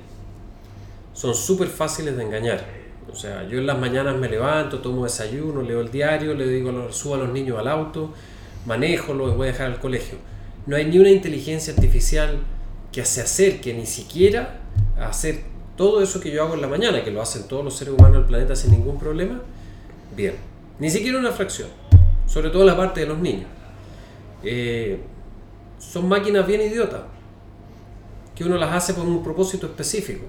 Son súper fáciles de engañar. O sea, yo en las mañanas me levanto, tomo desayuno, leo el diario, le digo, subo a los niños al auto, manejo, los voy a dejar al colegio. No hay ni una inteligencia artificial que se acerque ni siquiera a hacer todo eso que yo hago en la mañana, que lo hacen todos los seres humanos del planeta sin ningún problema. Bien, ni siquiera una fracción, sobre todo la parte de los niños. Eh, son máquinas bien idiotas, que uno las hace por un propósito específico.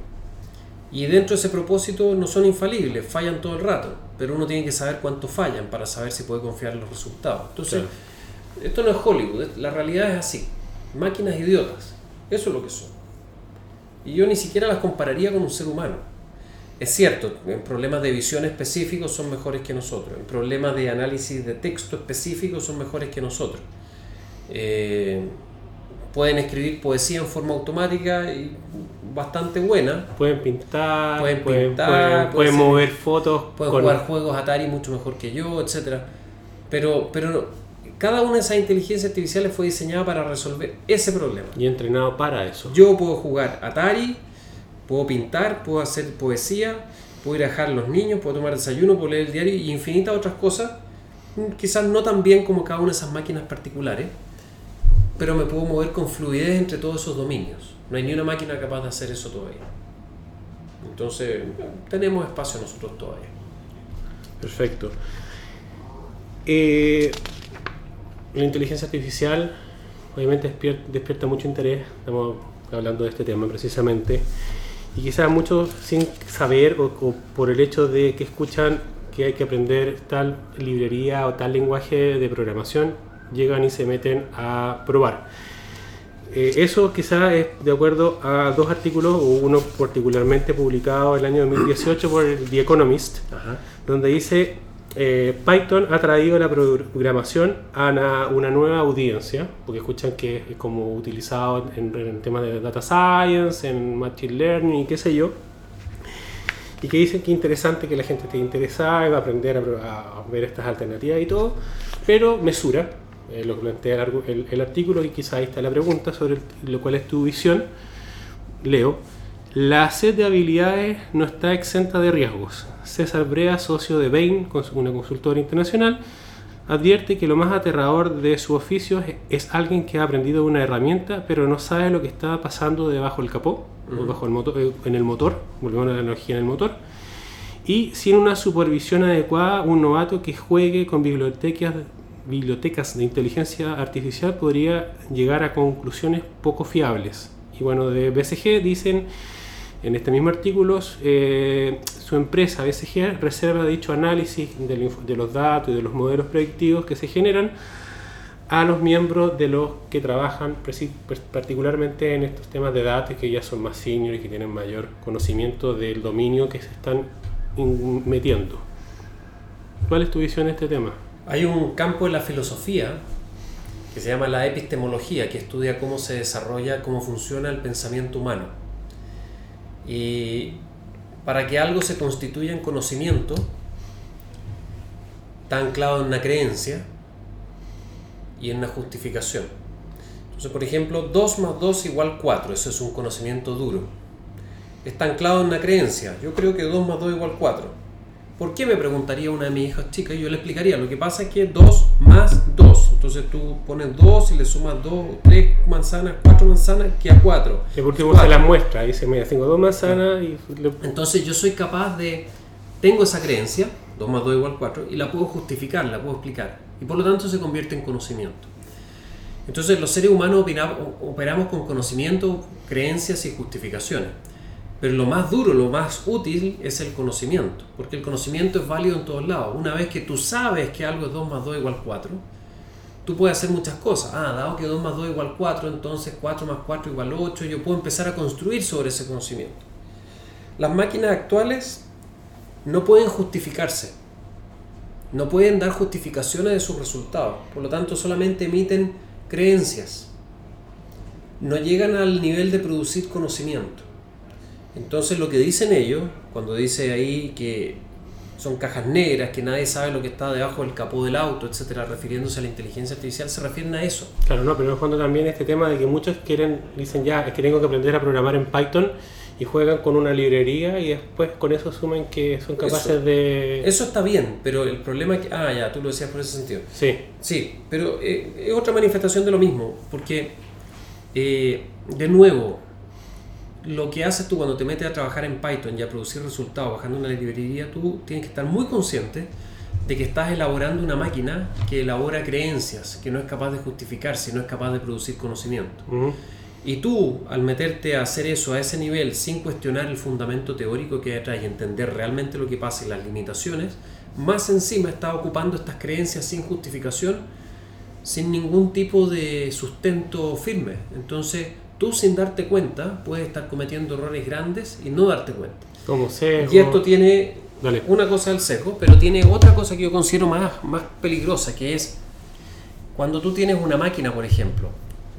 Y dentro de ese propósito no son infalibles, fallan todo el rato, pero uno tiene que saber cuánto fallan para saber si puede confiar en los resultados. Entonces, esto no es Hollywood, la realidad es así. Máquinas idiotas, eso es lo que son. Y yo ni siquiera las compararía con un ser humano. Es cierto, en problemas de visión específicos son mejores que nosotros, en problemas de análisis de texto específicos son mejores que nosotros. Eh, pueden escribir poesía en forma automática y bastante buena. Pueden pintar, pueden, pintar, pueden, mover fotos. Pueden jugar juegos Atari mucho mejor que yo, etc. Pero, pero cada una de esas inteligencias artificiales fue diseñada para resolver ese problema. Y entrenado para eso. Yo puedo jugar Atari, puedo pintar, puedo hacer poesía, puedo ir a dejar a los niños, puedo tomar desayuno, puedo leer el diario y infinitas otras cosas. Quizás no tan bien como cada una de esas máquinas particulares pero me puedo mover con fluidez entre todos esos dominios. No hay ni una máquina capaz de hacer eso todavía. Entonces, tenemos espacio nosotros todavía. Perfecto. Eh, la inteligencia artificial obviamente despierta, mucho interés, estamos hablando de este tema precisamente, y quizás muchos sin saber o por el hecho de que escuchan que hay que aprender tal librería o tal lenguaje de programación, llegan y se meten a probar. Eh, eso quizá es de acuerdo a dos artículos, uno particularmente publicado el año 2018 por The Economist, donde dice eh, Python ha traído la programación a una, nueva audiencia, porque escuchan que es como utilizado en, temas de data science, en machine learning y qué sé yo, y que dicen que es interesante que la gente esté interesada y va a aprender a, a ver estas alternativas y todo, pero mesura, eh, lo que plantea el, artículo y quizá ahí está la pregunta sobre lo cual es tu visión. Leo. La sed de habilidades no está exenta de riesgos. César Brea, socio de Bain, una consultora internacional, advierte que lo más aterrador de su oficio es, alguien que ha aprendido una herramienta pero no sabe lo que está pasando debajo del capó, o bajo el motor, eh, en el motor, volvemos a la energía en el motor, y sin una supervisión adecuada, un novato que juegue con bibliotecas bibliotecas de inteligencia artificial podría llegar a conclusiones poco fiables. Y bueno, de BCG dicen en este mismo artículo, eh, su empresa BCG reserva dicho análisis de, los datos y de los modelos predictivos que se generan a los miembros de los que trabajan particularmente en estos temas de datos que ya son más senior y que tienen mayor conocimiento del dominio que se están metiendo. ¿Cuál es tu visión de este tema? Hay un campo en la filosofía que se llama la epistemología, que estudia cómo se desarrolla, cómo funciona el pensamiento humano. Y para que algo se constituya en conocimiento, está anclado en una creencia y en una justificación. Entonces, por ejemplo, 2 más 2 igual 4, eso es un conocimiento duro. Está anclado en una creencia. Yo creo que 2 más 2 igual 4 ¿Por qué me preguntaría una de mis hijas chicas? Y yo le explicaría, lo que pasa es que 2 más 2. Entonces tú pones 2 y le sumas 2, 3 manzanas, 4 manzanas, que a 4. Y por último se la muestra, dice, mira, tengo 2 manzanas y... Entonces yo soy capaz de... Tengo esa creencia, 2 más 2 igual 4, y la puedo justificar, la puedo explicar. Y por lo tanto se convierte en conocimiento. Entonces los seres humanos operamos con conocimiento, creencias y justificaciones. Pero lo más duro, lo más útil es el conocimiento, porque el conocimiento es válido en todos lados. Una vez que tú sabes que algo es 2 más 2 igual 4, tú puedes hacer muchas cosas. Ah, dado que 2 más 2 igual 4, entonces 4 más 4 igual 8, yo puedo empezar a construir sobre ese conocimiento. Las máquinas actuales no pueden justificarse, no pueden dar justificaciones de sus resultados, por lo tanto solamente emiten creencias, no llegan al nivel de producir conocimiento. Entonces lo que dicen ellos, cuando dice ahí que son cajas negras, que nadie sabe lo que está debajo del capó del auto, etcétera, refiriéndose a la inteligencia artificial, se refieren a eso. Claro, no, pero en el fondo también este tema de que muchos quieren, dicen ya, es que tengo que aprender a programar en Python y juegan con una librería y después con eso asumen que son capaces Eso- de... Eso está bien, pero el problema es que... Ah, ya, tú lo decías por ese sentido. Sí, Sí, pero eh, es otra manifestación de lo mismo, porque, eh, de nuevo, lo que haces tú cuando te metes a trabajar en Python y a producir resultados bajando una librería, tú tienes que estar muy consciente de que estás elaborando una máquina que elabora creencias, que no es capaz de justificarse, no es capaz de producir conocimiento. Y tú, al meterte a hacer eso a ese nivel sin cuestionar el fundamento teórico que hay detrás y entender realmente lo que pasa y las limitaciones, más encima estás ocupando estas creencias sin justificación, sin ningún tipo de sustento firme. Entonces, tú sin darte cuenta puedes estar cometiendo errores grandes y no darte cuenta. como sesgo. Y esto tiene Dale. una cosa del sesgo, pero tiene otra cosa que yo considero más, más peligrosa, que es cuando tú tienes una máquina, por ejemplo,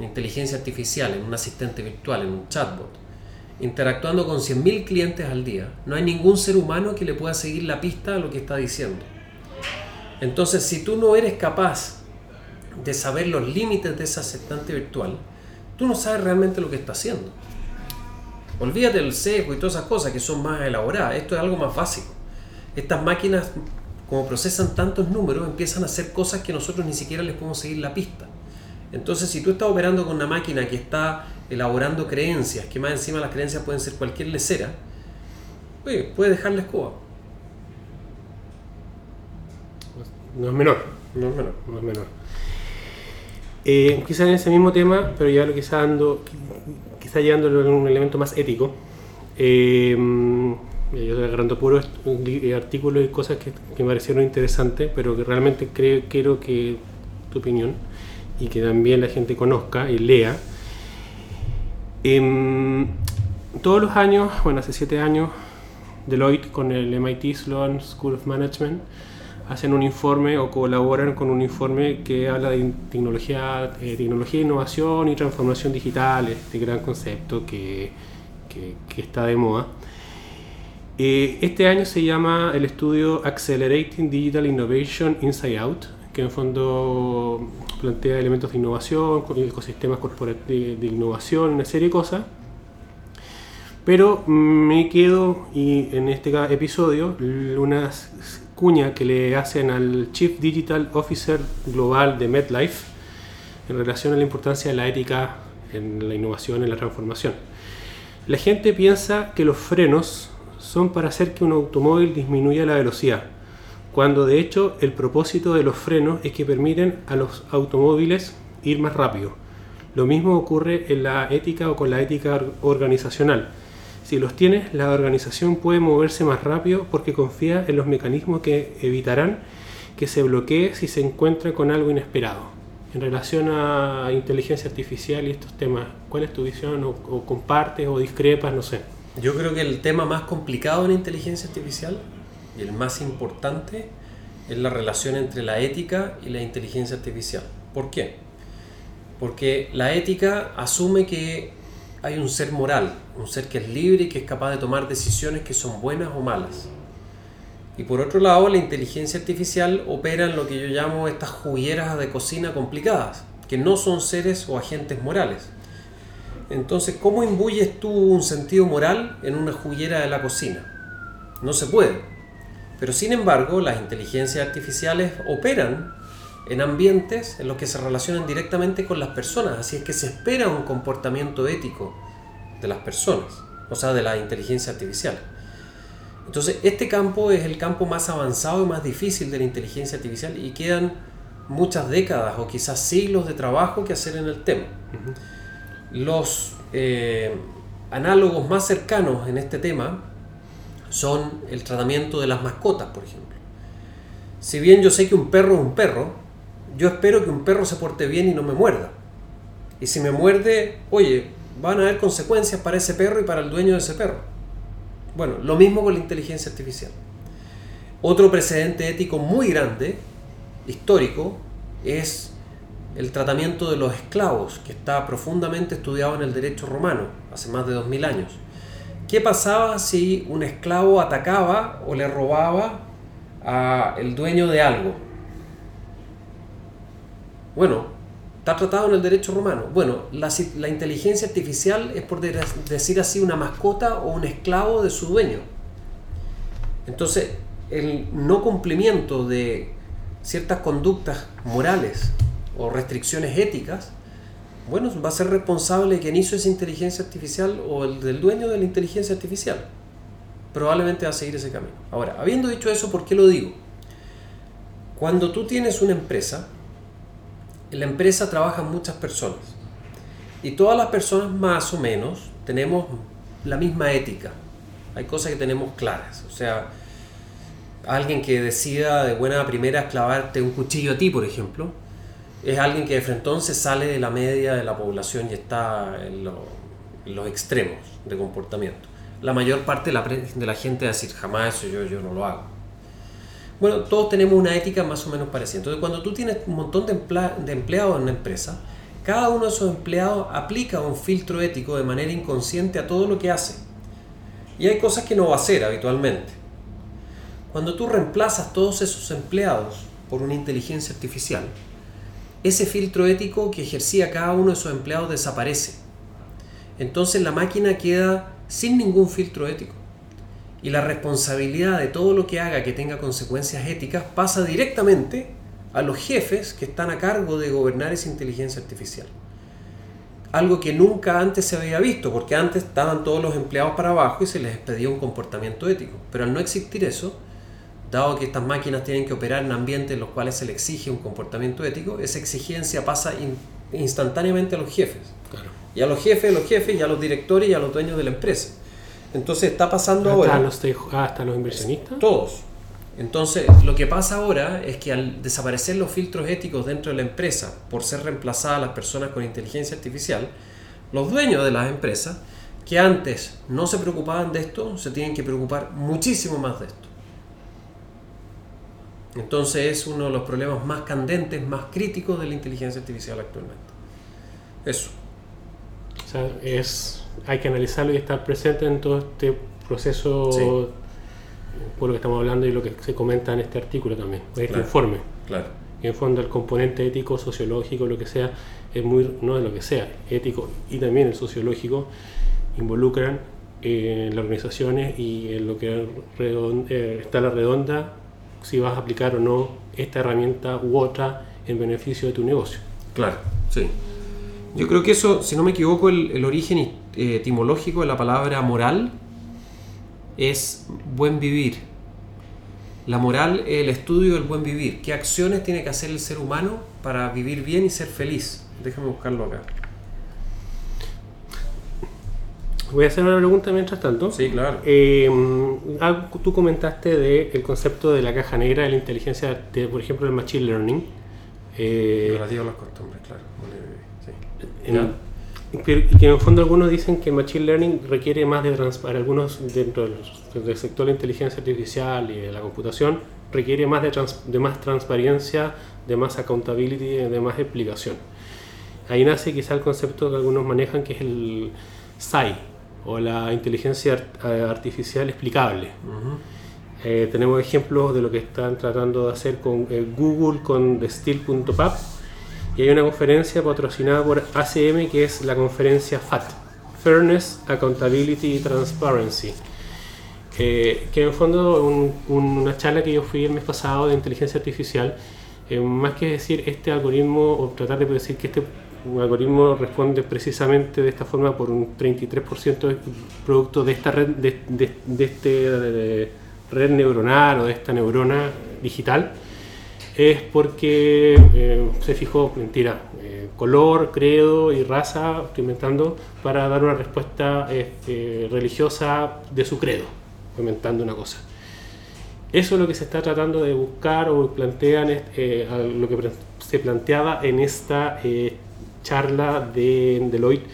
inteligencia artificial, en un asistente virtual, en un chatbot, interactuando con 100.000 clientes al día, no hay ningún ser humano que le pueda seguir la pista a lo que está diciendo. Entonces, si tú no eres capaz de saber los límites de ese asistente virtual, tú no sabes realmente lo que está haciendo. Olvídate del sesgo y todas esas cosas que son más elaboradas. Esto es algo más básico. Estas máquinas, como procesan tantos números, empiezan a hacer cosas que nosotros ni siquiera les podemos seguir la pista. Entonces, si tú estás operando con una máquina que está elaborando creencias, que más encima las creencias pueden ser cualquier lecera, oye, puede dejar la escoba. No es menor. No, bueno. no es menor. Eh, quizá en ese mismo tema, pero ya lo quizá ando, quizá llevándolo a un elemento más ético. Eh, yo estoy agarrando puros li- artículos y cosas que, que me parecieron interesantes, pero que realmente creo, quiero que tu opinión y que también la gente conozca y lea. Em, todos los años, bueno, hace siete años, Deloitte con el MIT Sloan School of Management hacen un informe o colaboran con un informe que habla de tecnología, eh, tecnología, innovación y transformación digital, este gran concepto que, que- está de moda. Eh, este año se llama el estudio Accelerating Digital Innovation Inside Out, que en fondo plantea elementos de innovación, ecosistemas de, de innovación, una serie de cosas. Pero me quedo, y en este episodio, l- una s- s- cuña que le hacen al Chief Digital Officer Global de MedLife en relación a la importancia de la ética en la innovación, en la transformación. La gente piensa que los frenos son para hacer que un automóvil disminuya la velocidad, cuando de hecho el propósito de los frenos es que permiten a los automóviles ir más rápido. Lo mismo ocurre en la ética o con la ética or- organizacional. Si los tienes, la organización puede moverse más rápido porque confía en los mecanismos que evitarán que se bloquee si se encuentra con algo inesperado. En relación a inteligencia artificial y estos temas, ¿cuál es tu visión? ¿O, compartes o discrepas? No sé. Yo creo que el tema más complicado en inteligencia artificial y el más importante es la relación entre la ética y la inteligencia artificial. ¿Por qué? Porque la ética asume que hay un ser moral, un ser que es libre y que es capaz de tomar decisiones que son buenas o malas. Y por otro lado, la inteligencia artificial opera en lo que yo llamo estas jugueras de cocina complicadas, que no son seres o agentes morales. Entonces, ¿cómo imbuyes tú un sentido moral en una juguera de la cocina? No se puede. Pero sin embargo, las inteligencias artificiales operan en ambientes en los que se relacionan directamente con las personas, así es que se espera un comportamiento ético de las personas, o sea, de la inteligencia artificial. Entonces, este campo es el campo más avanzado y más difícil de la inteligencia artificial y quedan muchas décadas o quizás siglos de trabajo que hacer en el tema. Los eh, análogos más cercanos en este tema son el tratamiento de las mascotas, por ejemplo. Si bien yo sé que un perro es un perro, yo espero que un perro se porte bien y no me muerda. Y si me muerde, oye, van a haber consecuencias para ese perro y para el dueño de ese perro. Bueno, lo mismo con la inteligencia artificial. Otro precedente ético muy grande, histórico, es el tratamiento de los esclavos, que está profundamente estudiado en el derecho romano, hace más de 2000 años. ¿Qué pasaba si un esclavo atacaba o le robaba a el dueño de algo. Bueno, está tratado en el derecho romano. Bueno, la, inteligencia artificial es por decir así una mascota o un esclavo de su dueño. Entonces, el no cumplimiento de ciertas conductas morales o restricciones éticas, bueno, va a ser responsable quien hizo esa inteligencia artificial o el del dueño de la inteligencia artificial. Probablemente va a seguir ese camino. Ahora, habiendo dicho eso, ¿por qué lo digo? Cuando tú tienes una empresa, en la empresa trabajan muchas personas. Y todas las personas más o menos tenemos la misma ética. Hay cosas que tenemos claras. O sea, alguien que decida de buena primera clavarte un cuchillo a ti, por ejemplo, es alguien que de frente entonces sale de la media de la población y está en, los extremos de comportamiento. La mayor parte de la, de la gente va a decir, jamás eso yo, yo no lo hago. Bueno, todos tenemos una ética más o menos parecida. Entonces, cuando tú tienes un montón de, empleados en una empresa, cada uno de esos empleados aplica un filtro ético de manera inconsciente a todo lo que hace. Y hay cosas que no va a hacer habitualmente. Cuando tú reemplazas todos esos empleados por una inteligencia artificial, ese filtro ético que ejercía cada uno de esos empleados desaparece. Entonces la máquina queda sin ningún filtro ético. Y la responsabilidad de todo lo que haga que tenga consecuencias éticas pasa directamente a los jefes que están a cargo de gobernar esa inteligencia artificial. Algo que nunca antes se había visto, porque antes estaban todos los empleados para abajo y se les pedía un comportamiento ético. Pero al no existir eso, dado que estas máquinas tienen que operar en ambientes en los cuales se le exige un comportamiento ético, esa exigencia pasa instantáneamente a los jefes. Y a los jefes, a los jefes, y a los directores y a los dueños de la empresa. Entonces está pasando ahora... Los hasta los inversionistas. Todos. Entonces, lo que pasa ahora es que al desaparecer los filtros éticos dentro de la empresa por ser reemplazadas las personas con inteligencia artificial, los dueños de las empresas, que antes no se preocupaban de esto, se tienen que preocupar muchísimo más de esto. Entonces es uno de los problemas más candentes, más críticos de la inteligencia artificial actualmente. Eso. O sea, es, hay que analizarlo y estar presente en todo este proceso, por lo que estamos hablando y lo que se comenta en este artículo también, este informe. Claro. en fondo el componente ético, sociológico, lo que sea, es muy, no de lo que sea, ético y también el sociológico, involucran en las organizaciones y en lo que eh, está la redonda si vas a aplicar o no esta herramienta u otra en beneficio de tu negocio. Claro, sí. Yo creo que eso, si no me equivoco, el, origen eh, etimológico de la palabra moral es buen vivir. La moral es el estudio del buen vivir. ¿Qué acciones tiene que hacer el ser humano para vivir bien y ser feliz? Déjame buscarlo acá. Voy a hacer una pregunta mientras tanto. Sí, claro. Eh, tú comentaste del el concepto de la caja negra de la inteligencia, de, por ejemplo, el machine learning. Eh, Relativo a las costumbres, claro. Y que en el fondo algunos dicen que machine learning requiere más de para algunos dentro del, sector de la inteligencia artificial y de la computación requiere más de, de más transparencia, de más accountability, de más explicación. Ahí nace quizá el concepto que algunos manejan que es el SAI, o la inteligencia eh, artificial explicable. Eh, tenemos ejemplos de lo que están tratando de hacer con eh, Google, con Steel.pap, y hay una conferencia patrocinada por ACM que es la conferencia FAT, Fairness, Accountability y Transparency. que en el fondo una charla que yo fui el mes pasado de inteligencia artificial, más que decir este algoritmo o tratar de decir que este un algoritmo responde precisamente de esta forma por un 33% producto de esta red, de, de, este red neuronal o de esta neurona digital, es porque eh, se fijó, mentira, eh, color, credo y raza, estoy inventando, para dar una respuesta este, religiosa de su credo, inventando una cosa. Eso es lo que se está tratando de buscar o plantean eh, lo que se planteaba en esta charla de Deloitte,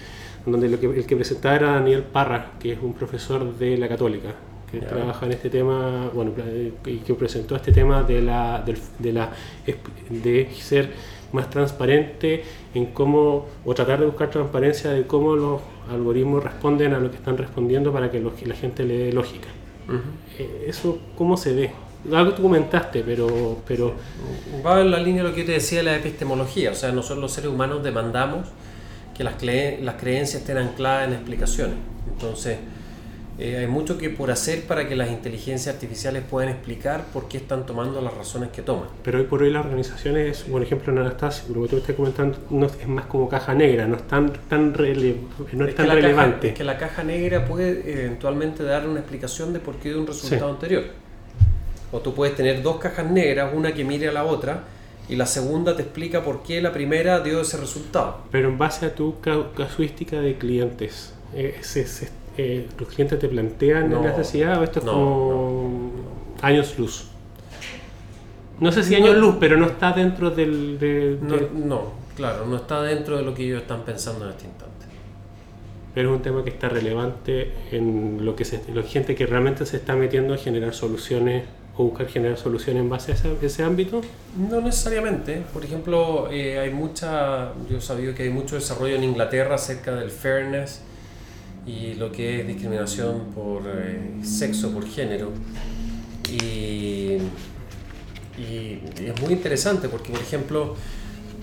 donde el que presentaba era Daniel Parra, que es un profesor de la Católica, que trabaja en este tema, bueno, y que presentó este tema de la, de, la, de ser más transparente en cómo, o tratar de buscar transparencia de cómo los algoritmos responden a lo que están respondiendo para que, la gente le dé lógica. Eh, ¿Eso cómo se ve? Algo tú comentaste, pero... pero Va en la línea de lo que yo te decía de la epistemología. O sea, nosotros los seres humanos demandamos que las, las creencias estén ancladas en explicaciones. Entonces, eh, hay mucho que por hacer para que las inteligencias artificiales puedan explicar por qué están tomando las razones que toman. Pero hoy por hoy las organizaciones, por ejemplo en Anastasia, como tú estás comentando, no, es más como caja negra, no es tan, tan, no es tan relevante. es que la caja negra puede eventualmente dar una explicación de por qué de un resultado anterior. O tú puedes tener dos cajas negras, una que mire a la otra, y la segunda te explica por qué la primera dio ese resultado. Pero en base a tu casuística de clientes, eh, eh, los clientes te plantean la necesidad o esto es como años luz. No sé si años luz, pero no está dentro del... no, claro, no está dentro de lo que ellos están pensando en este instante. Pero es un tema que está relevante en lo que se, la gente que realmente se está metiendo a generar soluciones o buscar generar soluciones en base a ese, ámbito? No necesariamente. Por ejemplo, eh, hay mucha, yo he sabido que hay mucho desarrollo en Inglaterra acerca del fairness y lo que es discriminación por eh, sexo, por género. Y, y, es muy interesante porque, por ejemplo,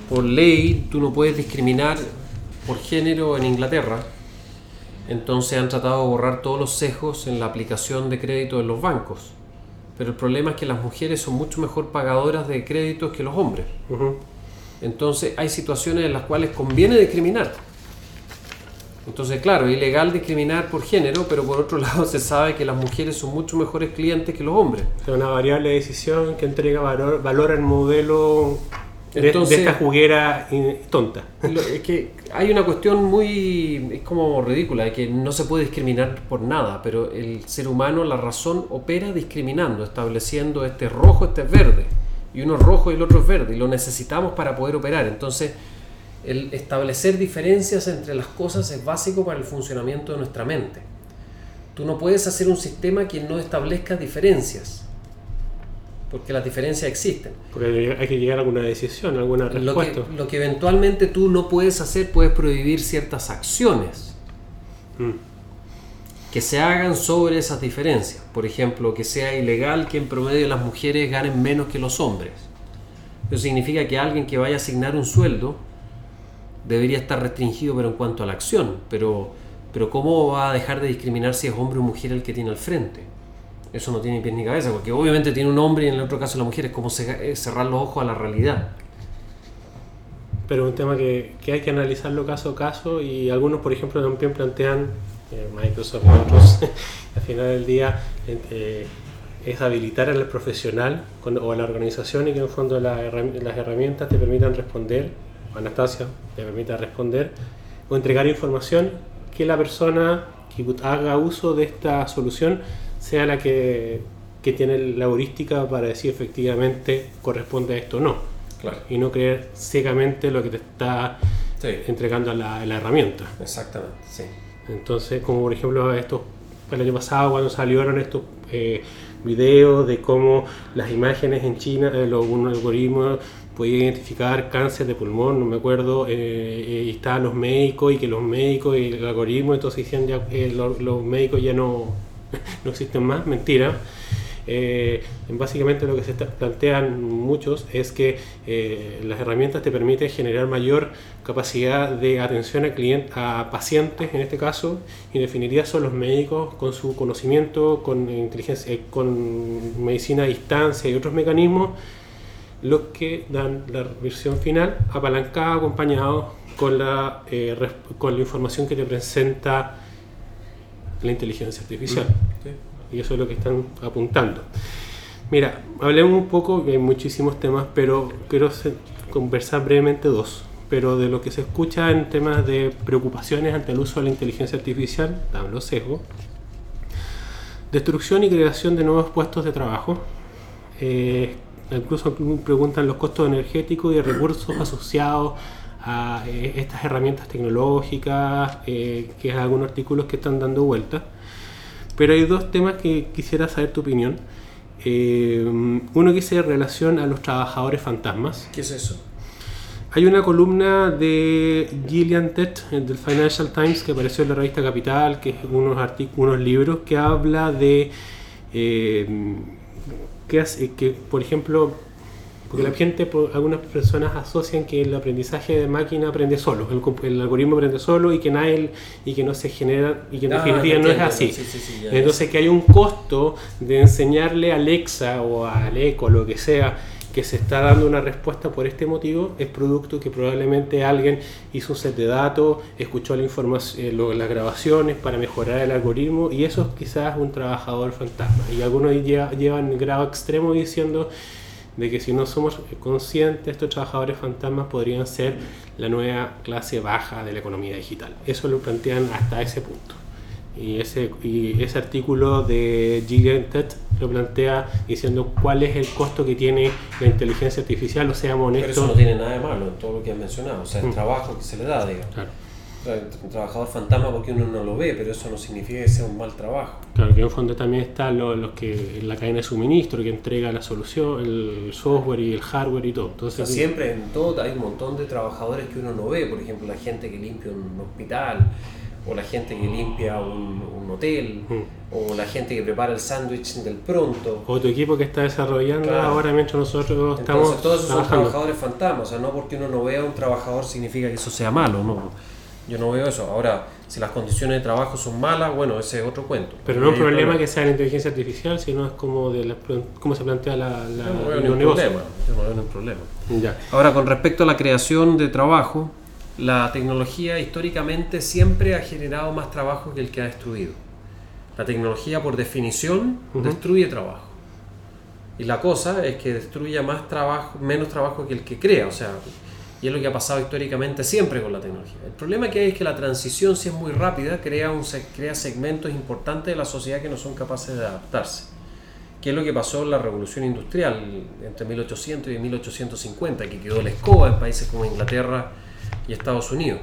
por ley tú no puedes discriminar por género en Inglaterra. Entonces han tratado de borrar todos los sesgos en la aplicación de crédito en los bancos. Pero el problema es que las mujeres son mucho mejor pagadoras de créditos que los hombres. Entonces hay situaciones en las cuales conviene discriminar entonces, claro, es ilegal discriminar por género, pero por otro (laughs) lado se sabe que las mujeres son mucho mejores clientes que los hombres. Es una variable de decisión que entrega valor, valor al modelo de, esta juguera tonta. (laughs) es que hay una cuestión muy, es como ridícula, de que no se puede discriminar por nada, pero el ser humano, la razón, opera discriminando, estableciendo este rojo, este es verde, y uno es rojo y el otro es verde, y lo necesitamos para poder operar. Entonces, el establecer diferencias entre las cosas es básico para el funcionamiento de nuestra mente. Tú no puedes hacer un sistema que no establezca diferencias, porque las diferencias existen. Porque hay que llegar a alguna decisión, a alguna respuesta. Lo que, eventualmente tú no puedes hacer, puedes prohibir ciertas acciones mm. que se hagan sobre esas diferencias. Por ejemplo, que sea ilegal que en promedio las mujeres ganen menos que los hombres. Eso significa que alguien que vaya a asignar un sueldo debería estar restringido pero en cuanto a la acción, pero, pero ¿cómo va a dejar de discriminar si es hombre o mujer el que tiene al frente? Eso no tiene pies ni cabeza, porque obviamente tiene un hombre y en el otro caso la mujer, es como cerrar los ojos a la realidad. Pero un tema que, que, hay que analizarlo caso a caso y algunos, por ejemplo, también plantean, eh, Microsoft y otros, (laughs) al final del día, eh, es habilitar al profesional o a la organización y que en el fondo las herramientas te permitan responder Anastasia le permita responder o entregar información que la persona que haga uso de esta solución sea la que, tiene la heurística para decir efectivamente corresponde a esto o no. Y no creer ciegamente lo que te está entregando la, la, herramienta. Exactamente, sí. Entonces, como por ejemplo, esto el año pasado cuando salieron estos eh, videos de cómo las imágenes en China, eh, los, algoritmos podía identificar cáncer de pulmón, no me acuerdo, eh, eh, y estaban los médicos y que los médicos y el algoritmo, entonces decían ya eh, los, médicos ya no, (laughs) no existen más, mentira. básicamente lo que se plantean muchos es que las herramientas te permiten generar mayor capacidad de atención a, clientes, a pacientes, en este caso, y en definitiva son los médicos con su conocimiento, con inteligencia, con medicina a distancia y otros mecanismos los que dan la versión final apalancada acompañado con la, eh, con la información que te presenta la inteligencia artificial. Mm, y eso es lo que están apuntando. Mira, hablemos un poco, hay muchísimos temas, pero quiero conversar brevemente dos. Pero de lo que se escucha en temas de preocupaciones ante el uso de la inteligencia artificial, dan los sesgos. Destrucción y creación de nuevos puestos de trabajo. Eh, incluso preguntan los costos energéticos y recursos asociados a eh, estas herramientas tecnológicas, eh, que es algunos artículos que están dando vuelta. Pero hay dos temas que quisiera saber tu opinión. Eh, uno que es en relación a los trabajadores fantasmas. ¿Qué es eso? Hay una columna de Gillian Tett del Financial Times que apareció en la revista Capital, que es unos, unos libros que habla de que, hace, que por ejemplo, porque la gente, algunas personas asocian que el aprendizaje de máquina aprende solo, el, algoritmo aprende solo y que nadie, y que no se genera, y que en ah, definitiva no es así. Entonces que hay un costo de enseñarle a Alexa o a Aleco, lo que sea, que se está dando una respuesta por este motivo, es producto que probablemente alguien hizo un set de datos, escuchó la información, eh, las grabaciones para mejorar el algoritmo y eso es quizás un trabajador fantasma. Y algunos llevan grado extremo diciendo de que si no somos conscientes, estos trabajadores fantasmas podrían ser la nueva clase baja de la economía digital. Eso lo plantean hasta ese punto. Y ese, y ese artículo de Gillian Tet lo plantea diciendo cuál es el costo que tiene la inteligencia artificial, o sea, honesto. Pero eso no tiene nada de malo en todo lo que has mencionado, o sea, el mm. trabajo que se le da, digamos. Claro un trabajador fantasma porque uno no lo ve, pero eso no significa que sea un mal trabajo. Claro, que en fondo también están los, que en la cadena de suministro que entrega la solución, el software y el hardware y todo. Entonces, siempre en todo hay un montón de trabajadores que uno no ve, por ejemplo, la gente que limpia un hospital, o la gente que limpia un, hotel, mm. o la gente que prepara el sándwich del pronto. O tu equipo que está desarrollando ahora mientras nosotros estamos. Todos esos son trabajadores fantasmas, o sea, no porque uno no vea a un trabajador significa que eso sea malo, no yo no veo eso. Ahora, si las condiciones de trabajo son malas, bueno, ese es otro cuento. Pero no es un problema que sea la inteligencia artificial, sino es como de cómo se plantea la, la no ningún problema. No. Ya. Ahora, con respecto a la creación de trabajo, la tecnología históricamente siempre ha generado más trabajo que el que ha destruido. La tecnología, por definición, destruye trabajo. Y la cosa es que destruye más trabajo, menos trabajo que el que crea. O sea, y es lo que ha pasado históricamente siempre con la tecnología. El problema que hay es que la transición, si es muy rápida, crea, un, crea segmentos importantes de la sociedad que no son capaces de adaptarse. ¿Qué es lo que pasó en la revolución industrial entre 1800 y 1850, que quedó la escoba en países como Inglaterra y Estados Unidos?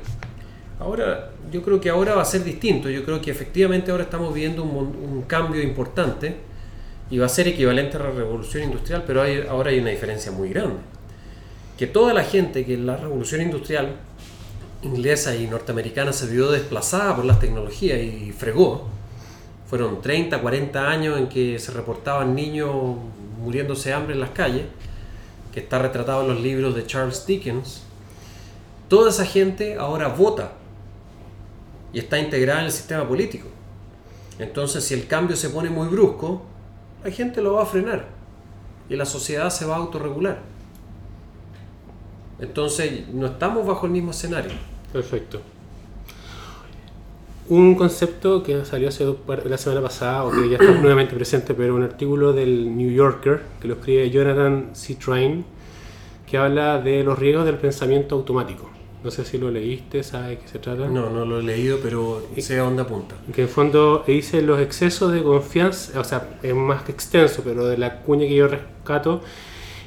Ahora, yo creo que ahora va a ser distinto. Yo creo que efectivamente ahora estamos viviendo un, cambio importante y va a ser equivalente a la revolución industrial, pero ahora hay una diferencia muy grande que toda la gente que en la revolución industrial inglesa y norteamericana se vio desplazada por las tecnologías y fregó, fueron 30, 40 años en que se reportaban niños muriéndose de hambre en las calles, que está retratado en los libros de Charles Dickens, toda esa gente ahora vota y está integrada en el sistema político. Entonces, si el cambio se pone muy brusco, la gente lo va a frenar y la sociedad se va a autorregular. Entonces, no estamos bajo el mismo escenario. Perfecto. Un concepto que salió hace la semana pasada, o que ya está (clears throat) nuevamente presente, pero un artículo del New Yorker, que lo escribe Jonathan C. Train, que habla de los riesgos del pensamiento automático. No sé si lo leíste, ¿sabes de qué se trata? No, no lo he leído, pero sé a dónde apunta. Que en fondo dice los excesos de confianza, o sea, es más que extenso, pero de la cuña que yo rescato,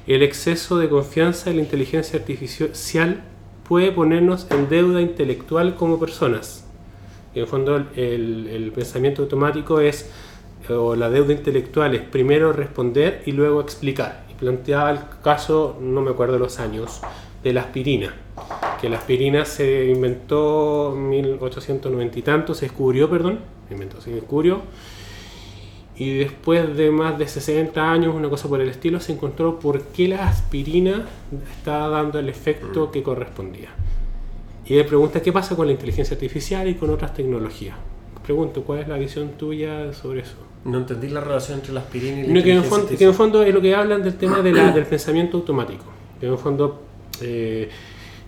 el exceso de confianza en la inteligencia artificial puede ponernos en deuda intelectual como personas. en el fondo el, pensamiento automático es, o la deuda intelectual es primero responder y luego explicar. Y planteaba el caso, no me acuerdo los años, de la aspirina. Que la aspirina se inventó en 1890 y tanto, se descubrió, perdón, inventó, se descubrió y después de más de 60 años, una cosa por el estilo, se encontró por qué la aspirina estaba dando el efecto mm. que correspondía. Y le pregunta qué pasa con la inteligencia artificial y con otras tecnologías. Pregunto, ¿cuál es la visión tuya sobre eso? No entendí la relación entre la aspirina y la inteligencia que en, fondo, que en fondo es lo que hablan del tema de la, del pensamiento automático. Que en fondo eh,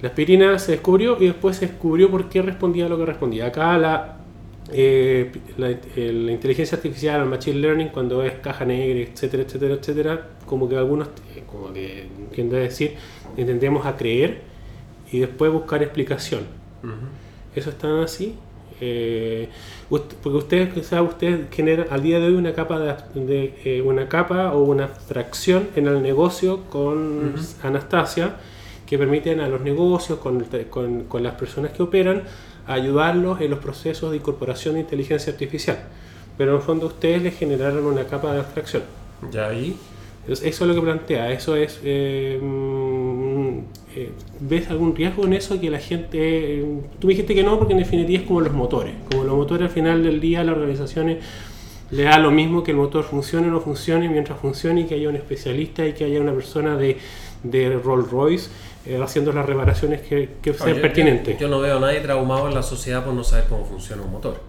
la aspirina se descubrió y después se descubrió por qué respondía lo que respondía. Acá la eh, la, inteligencia artificial, el machine learning, cuando es caja negra, etcétera, etcétera, etcétera, como que algunos, eh, como que tiende a decir, entendemos a creer y después buscar explicación. ¿Eso está así? Porque ustedes, sabe, usted genera al día de hoy una capa de, una capa o una abstracción en el negocio con Anastasia que permiten a los negocios, con, con, con las personas que operan, ayudarlos en los procesos de incorporación de inteligencia artificial. Pero en el fondo ustedes les generaron una capa de abstracción. ¿Ya ahí? eso es lo que plantea. Eso es. Eh, mm, eh, ¿Ves algún riesgo en eso? Que la gente. tú me dijiste que no, porque en definitiva es como los motores. Como los motores al final del día, las organizaciones Le da lo mismo que el motor funcione o no funcione, mientras funcione y que haya un especialista y que haya una persona de, de Rolls Royce eh, haciendo las reparaciones que, que sean pertinentes. Yo, yo no veo a nadie traumado en la sociedad por no saber cómo funciona un motor.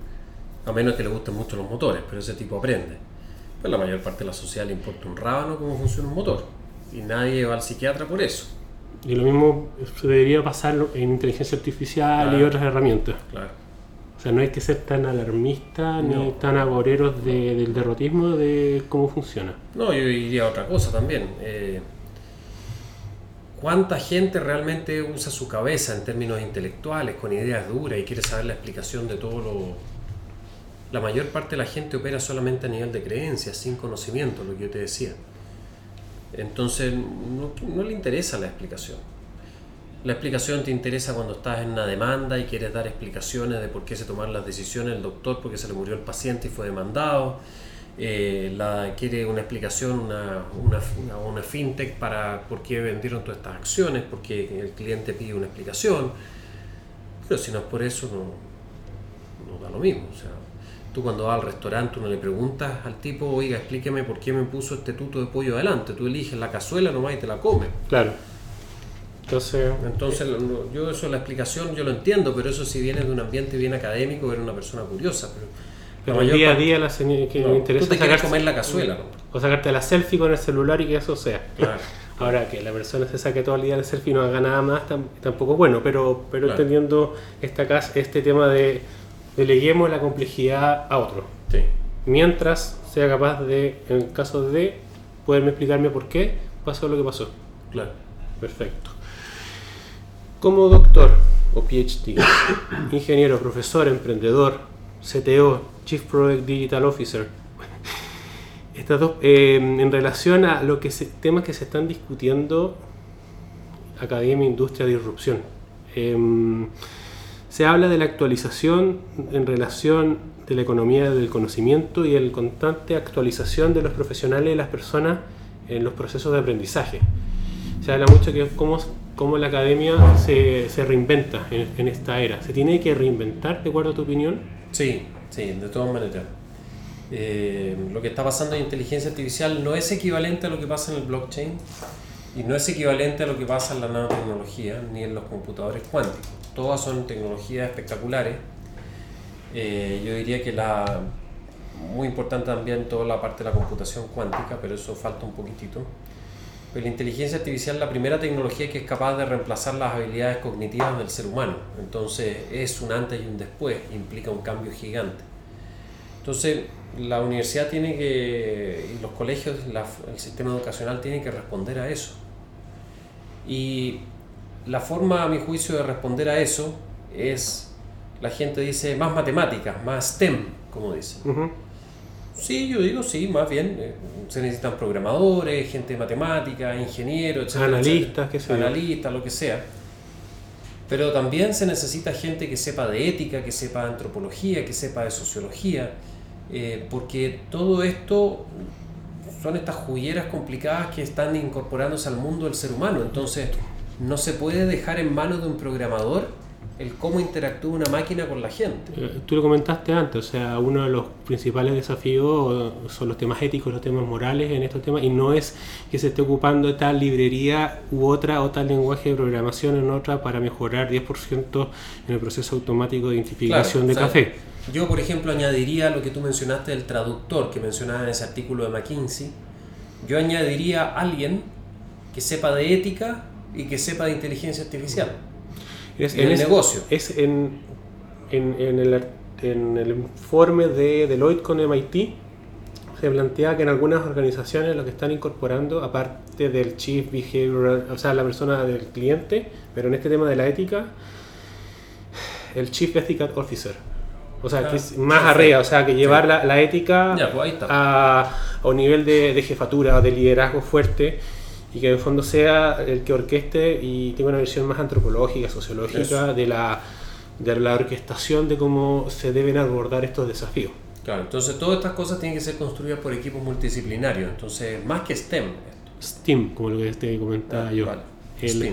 A menos que le gusten mucho los motores, pero ese tipo aprende. Pues la mayor parte de la sociedad le importa un rábano cómo funciona un motor. Y nadie va al psiquiatra por eso. Y lo mismo se debería pasar en inteligencia artificial y Claro. otras herramientas. Claro. O sea, no hay que ser tan alarmista ni No. tan agoreros de- del derrotismo de cómo funciona. No, yo diría otra cosa también. Eh, ¿Cuánta gente realmente usa su cabeza en términos intelectuales, con ideas duras y quiere saber la explicación de todo lo... La mayor parte de la gente opera solamente a nivel de creencias, sin conocimiento, lo que yo te decía. Entonces, no, le interesa la explicación. La explicación te interesa cuando estás en una demanda y quieres dar explicaciones de por qué se tomaron las decisiones del doctor, porque se le murió el paciente y fue demandado. Eh, la, quiere una explicación, una, una, una- fintech para por qué vendieron todas estas acciones, porque el cliente pide una explicación. Pero si no es por eso, no, no da lo mismo. O sea, tú cuando vas al restaurante, uno le preguntas al tipo, oiga, explíqueme por qué me puso este tuto de pollo adelante. Tú eliges la cazuela nomás y te la comes. Claro. Entonces, Entonces, lo- yo eso, la explicación, yo lo entiendo, pero eso si viene de un ambiente bien académico, era una persona curiosa. Pero, pero el día a día la señal que no, me interesa tú te sacarse- comer la cazuela. o sacarte la selfie con el celular y que eso sea. Claro. (laughs) Ahora que la persona se saque todo el día el selfie y no haga nada más, tam- tampoco es bueno, pero, pero Claro. entendiendo esta este tema de deleguemos la complejidad a otro. Sí. Mientras sea capaz de, en el caso de, poderme explicarme por qué pasó lo que pasó. Claro. Perfecto. Como doctor o PhD, (coughs) ingeniero, profesor, emprendedor, CTO, Chief Product Digital Officer, (laughs) estas dos, eh, en relación a lo que se, temas que se están discutiendo, academia, industria, disrupción. Em, se habla de la actualización en relación de la economía del conocimiento y el constante actualización de los profesionales y las personas en los procesos de aprendizaje. Se habla mucho que cómo, cómo la academia se, se reinventa en, en esta era. ¿Se tiene que reinventar, de acuerdo a tu opinión? Sí, sí, de todas maneras. Eh, lo que está pasando en inteligencia artificial no es equivalente a lo que pasa en el blockchain y no es equivalente a lo que pasa en la nanotecnología ni en los computadores cuánticos. Todas son tecnologías espectaculares. Eh, yo diría que la muy importante también toda la parte de la computación cuántica, pero eso falta un poquitito. La inteligencia artificial es la primera tecnología que es capaz de reemplazar las habilidades cognitivas del ser humano. Entonces es un antes y un después, implica un cambio gigante. Entonces la universidad tiene que, y los colegios, la- el sistema educacional tiene que responder a eso. Y la forma, a mi juicio, de responder a eso es, la gente dice, más matemáticas, más STEM, como dicen. Ujú. Sí, yo digo sí, más bien. eh, Se necesitan programadores, gente de matemática, ingenieros, etcétera, Analistas, yo. Analistas, lo que sea. Pero también se necesita gente que sepa de ética, que sepa de antropología, que sepa de sociología, eh, porque todo esto son estas jugueras complicadas que están incorporándose al mundo del ser humano. Entonces, no se puede dejar en manos de un programador el cómo interactúa una máquina con la gente. Eh, Tú lo comentaste antes, o sea, uno de los principales desafíos son los temas éticos, los temas morales en estos temas, y no es que se esté ocupando tal librería u otra o tal lenguaje de programación en otra para mejorar 10% en el proceso automático de identificación Claro, de sea, café. Yo, por ejemplo, añadiría lo que tú mencionaste del traductor que mencionaba en ese artículo de McKinsey. Yo añadiría a alguien que sepa de ética y que sepa de inteligencia artificial. Es, del ese- negocio. es en, en, en el, en el informe de Deloitte con MIT, se plantea que en algunas organizaciones lo que están incorporando, aparte del Chief Behavioral, o sea, la persona del cliente, pero en este tema de la ética, el Chief Ethical Officer. O sea, que es Ah, más perfecto. arriba, o sea, que llevar Sí. la, la ética Ya, pues a, a un nivel de, de jefatura o de liderazgo fuerte y que en el fondo sea el que orqueste y tenga una visión más antropológica, sociológica Eso. de la, de la orquestación de cómo se deben abordar estos desafíos. Claro, entonces todas estas cosas tienen que ser construidas por equipos multidisciplinarios. Entonces, más que STEM. STEAM, como lo que te comentaba Ah, yo. vale. El-.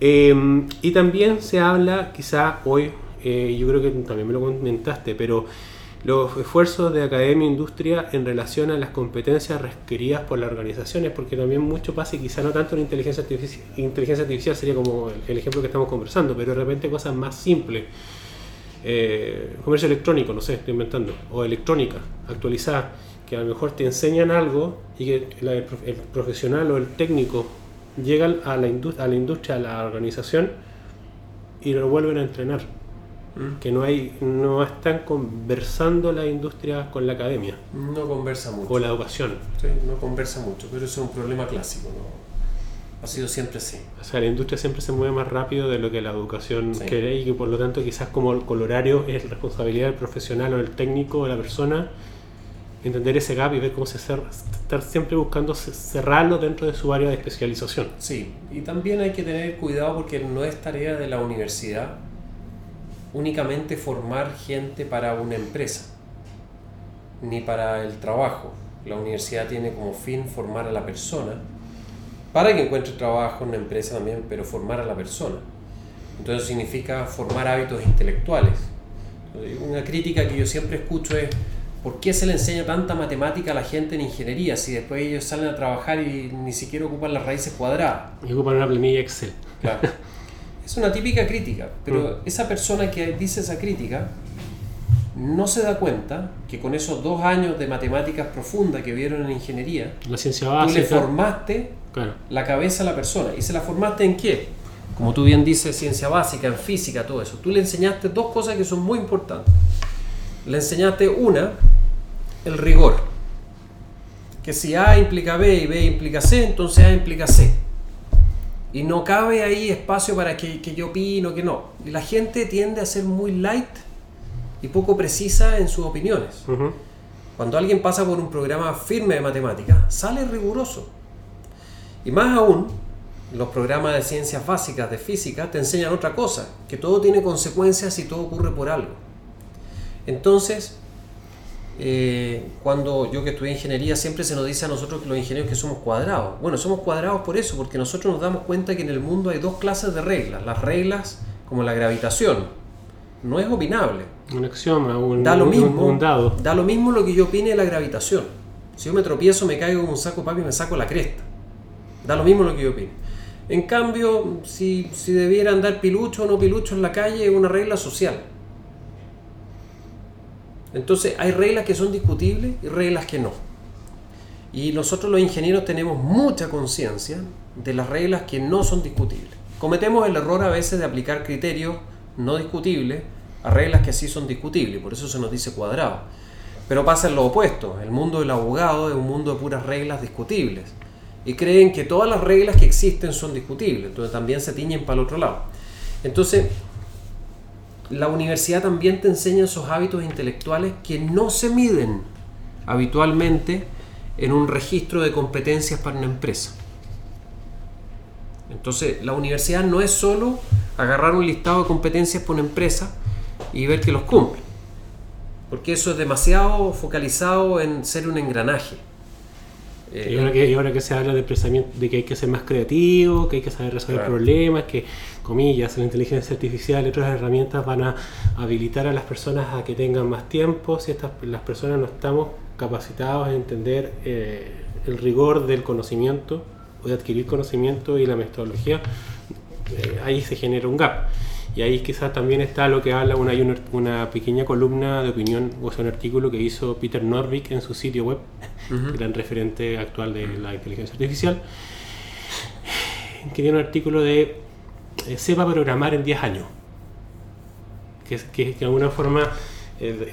Eh, (laughs) y también se habla, quizá hoy, eh, yo creo que también me lo comentaste, pero los esfuerzos de academia e industria en relación a las competencias requeridas por las organizaciones, porque también mucho pasa y quizá no tanto en inteligencia artificial, inteligencia artificial sería como el, ejemplo que estamos conversando, pero de repente cosas más simples. Eh, comercio electrónico, no sé, estoy inventando, o electrónica actualizada, que a lo mejor te enseñan algo y que el, profesional o el técnico llegan a la, a la industria, a la organización y lo vuelven a entrenar Mm. que no hay no están conversando la industria con la academia. No conversa mucho. O la educación. Sí, no conversa mucho, pero eso es un problema clásico, ¿no? Ha sido siempre así. O sea, la industria siempre se mueve más rápido de lo que la educación quiere y que por lo tanto quizás como el horario es responsabilidad del profesional o del técnico o de la persona entender ese gap y ver cómo se cerra, estar siempre buscando cerrarlo dentro de su área de especialización. Sí, y también hay que tener cuidado porque no es tarea de la universidad únicamente formar gente para una empresa, ni para el trabajo. La universidad tiene como fin formar a la persona, para que encuentre trabajo en una empresa también, pero formar a la persona. Entonces significa formar hábitos intelectuales. Una crítica que yo siempre escucho es, ¿por qué se le enseña tanta matemática a la gente en ingeniería si después ellos salen a trabajar y ni siquiera ocupan las raíces cuadradas? Y ocupan una planilla Excel. Claro. (laughs) Es una típica crítica, pero mm. esa persona que dice esa crítica no se da cuenta que con esos dos años de matemáticas profundas que vieron en ingeniería, la ciencia básica, tú le formaste la cabeza a la persona. ¿Y se la formaste en qué? Como tú bien dices, ciencia básica, en física, todo eso. Tú le enseñaste dos cosas que son muy importantes. Le enseñaste una, el rigor. Que si A implica B y B implica C, entonces A implica C. Y no cabe ahí espacio para que, que yo opino, que no. La gente tiende a ser muy light y poco precisa en sus opiniones. Cuando alguien pasa por un programa firme de matemáticas, sale riguroso. Y más aún, los programas de ciencias básicas de física te enseñan otra cosa, que todo tiene consecuencias y todo ocurre por algo. Entonces, eh, cuando yo que estudié ingeniería siempre se nos dice a nosotros que los ingenieros que somos cuadrados. Bueno, somos cuadrados por eso, porque nosotros nos damos cuenta que en el mundo hay dos clases de reglas. Las reglas como la gravitación. No es opinable. Un axioma, un, da lo mismo, dado. Da lo mismo lo que yo opine de la gravitación. Si yo me tropiezo, me caigo como un saco papi y me saco la cresta. Da lo mismo lo que yo opine. En cambio, si, si debiera andar pilucho o no pilucho en la calle, es una regla social entonces hay reglas que son discutibles y reglas que no. Y nosotros los ingenieros tenemos mucha conciencia de las reglas que no son discutibles. Cometemos el error a veces de aplicar criterios no discutibles a reglas que sí son discutibles, por eso se nos dice cuadrado. Pero pasa en lo opuesto, el mundo del abogado es un mundo de puras reglas discutibles. Y creen que todas las reglas que existen son discutibles, entonces también se tiñen para el otro lado. Entonces, la universidad también te enseña esos hábitos intelectuales que no se miden habitualmente en un registro de competencias para una empresa. Entonces, la universidad no es solo agarrar un listado de competencias para una empresa y ver que los cumple, porque eso es demasiado focalizado en ser un engranaje. Eh, y, ahora que, ahora que, se habla de, de que hay que ser más creativo, que hay que saber resolver problemas, que, comillas, la inteligencia artificial y otras herramientas van a habilitar a las personas a que tengan más tiempo, si estas, las personas no estamos capacitados a entender eh, el rigor del conocimiento o de adquirir conocimiento y la metodología, eh, ahí se genera un gap. Y ahí quizás también está lo que habla, una, una, pequeña columna de opinión, o sea, un artículo que hizo Peter Norvig en su sitio web, gran referente actual de la inteligencia artificial, que tiene un artículo de eh, sepa programar en 10 años. Que, que, de alguna forma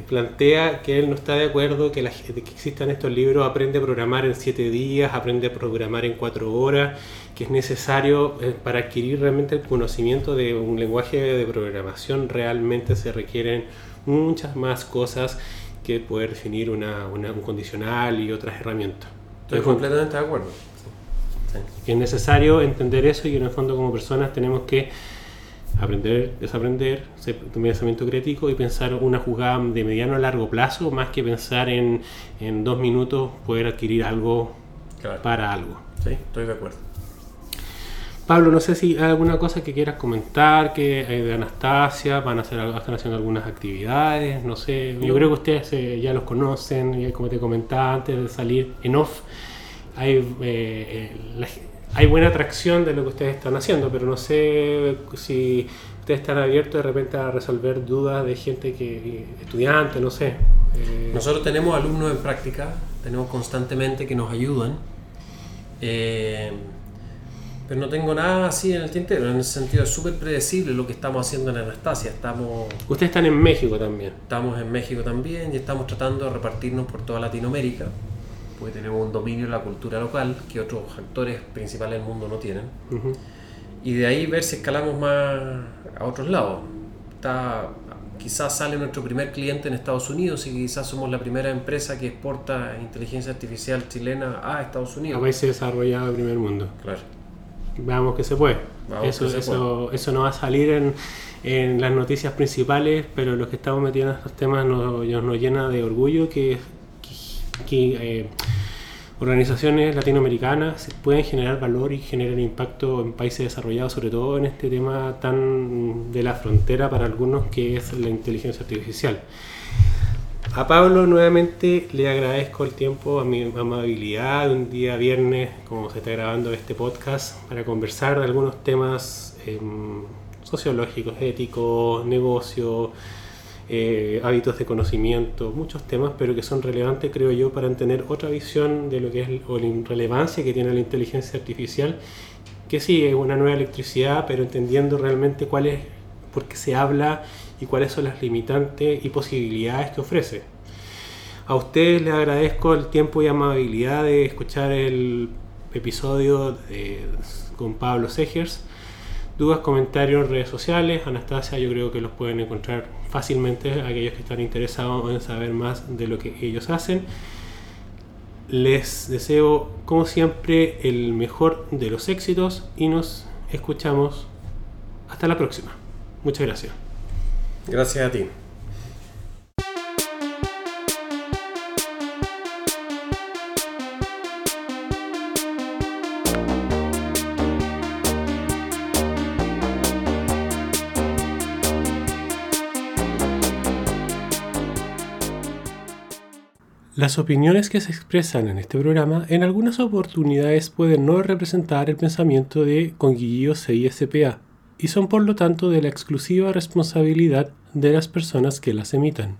plantea que él no está de acuerdo que, la, que existan estos libros, aprende a programar en 7 días, aprende a programar en 4 horas, que es necesario eh, para adquirir realmente el conocimiento de un lenguaje de programación, realmente se requieren muchas más cosas que poder definir una, un condicional y otras herramientas. Estoy completamente de acuerdo. es necesario entender eso y en el fondo como personas tenemos que aprender, desaprender, ser pensamiento crítico y pensar una jugada de mediano a largo plazo más que pensar en, en dos minutos poder adquirir algo para algo. Sí, estoy de acuerdo. Pablo, no sé si hay alguna cosa que quieras comentar, que eh, de Anastasia, van a hacer, están haciendo algunas actividades, no sé, yo creo que ustedes eh, ya los conocen, y como te comentaba antes de salir en off, hay, eh, la- hay buena atracción de lo que ustedes están haciendo, pero no sé si ustedes están abiertos de repente a resolver dudas de gente que, estudiantes, no sé. Eh, Nosotros tenemos alumnos en práctica, tenemos constantemente que nos ayudan, eh, pero no tengo nada así en el tintero, en ese sentido es súper predecible lo que estamos haciendo en Anastasia, estamos, ustedes están en México también. estamos en México también y estamos tratando de repartirnos por toda Latinoamérica, porque tenemos un dominio de la cultura local que otros actores principales del mundo no tienen, Ujú. y de ahí ver si escalamos más a otros lados. Está, quizás sale nuestro primer cliente en Estados Unidos y quizás somos la primera empresa que exporta inteligencia artificial chilena a Estados A Unidos. países desarrollados del primer mundo. Claro. Veamos que se puede. Vamos eso, que se eso, eso no va a salir en, en las noticias principales, pero los que estamos metidos en estos temas nos, nos llena de orgullo que, que, eh, organizaciones latinoamericanas pueden generar valor y generar impacto en países desarrollados, sobre todo en este tema tan de la frontera para algunos que es la inteligencia artificial. A Pablo nuevamente le agradezco el tiempo, a mi amabilidad, un día viernes, como se está grabando este podcast, para conversar de algunos temas em, sociológicos, éticos, negocio, eh, hábitos de conocimiento, muchos temas, pero que son relevantes, creo yo, para tener otra visión de lo que es la relevancia que tiene la inteligencia artificial, que sí es una nueva electricidad, pero entendiendo realmente cuál es, por qué se habla y cuáles son las limitantes y posibilidades que ofrece. A ustedes les agradezco el tiempo y amabilidad de escuchar el episodio con Pablo Segers. Dudas, comentarios en redes sociales. Anastasia, yo creo que los pueden encontrar fácilmente aquellos que están interesados en saber más de lo que ellos hacen. Les deseo, como siempre, el mejor de los éxitos y nos escuchamos hasta la próxima. Muchas gracias. Gracias a ti. Las opiniones que se expresan en este programa en algunas oportunidades pueden no representar el pensamiento de Conguillío CISPA y son por lo tanto de la exclusiva responsabilidad de las personas que las emitan.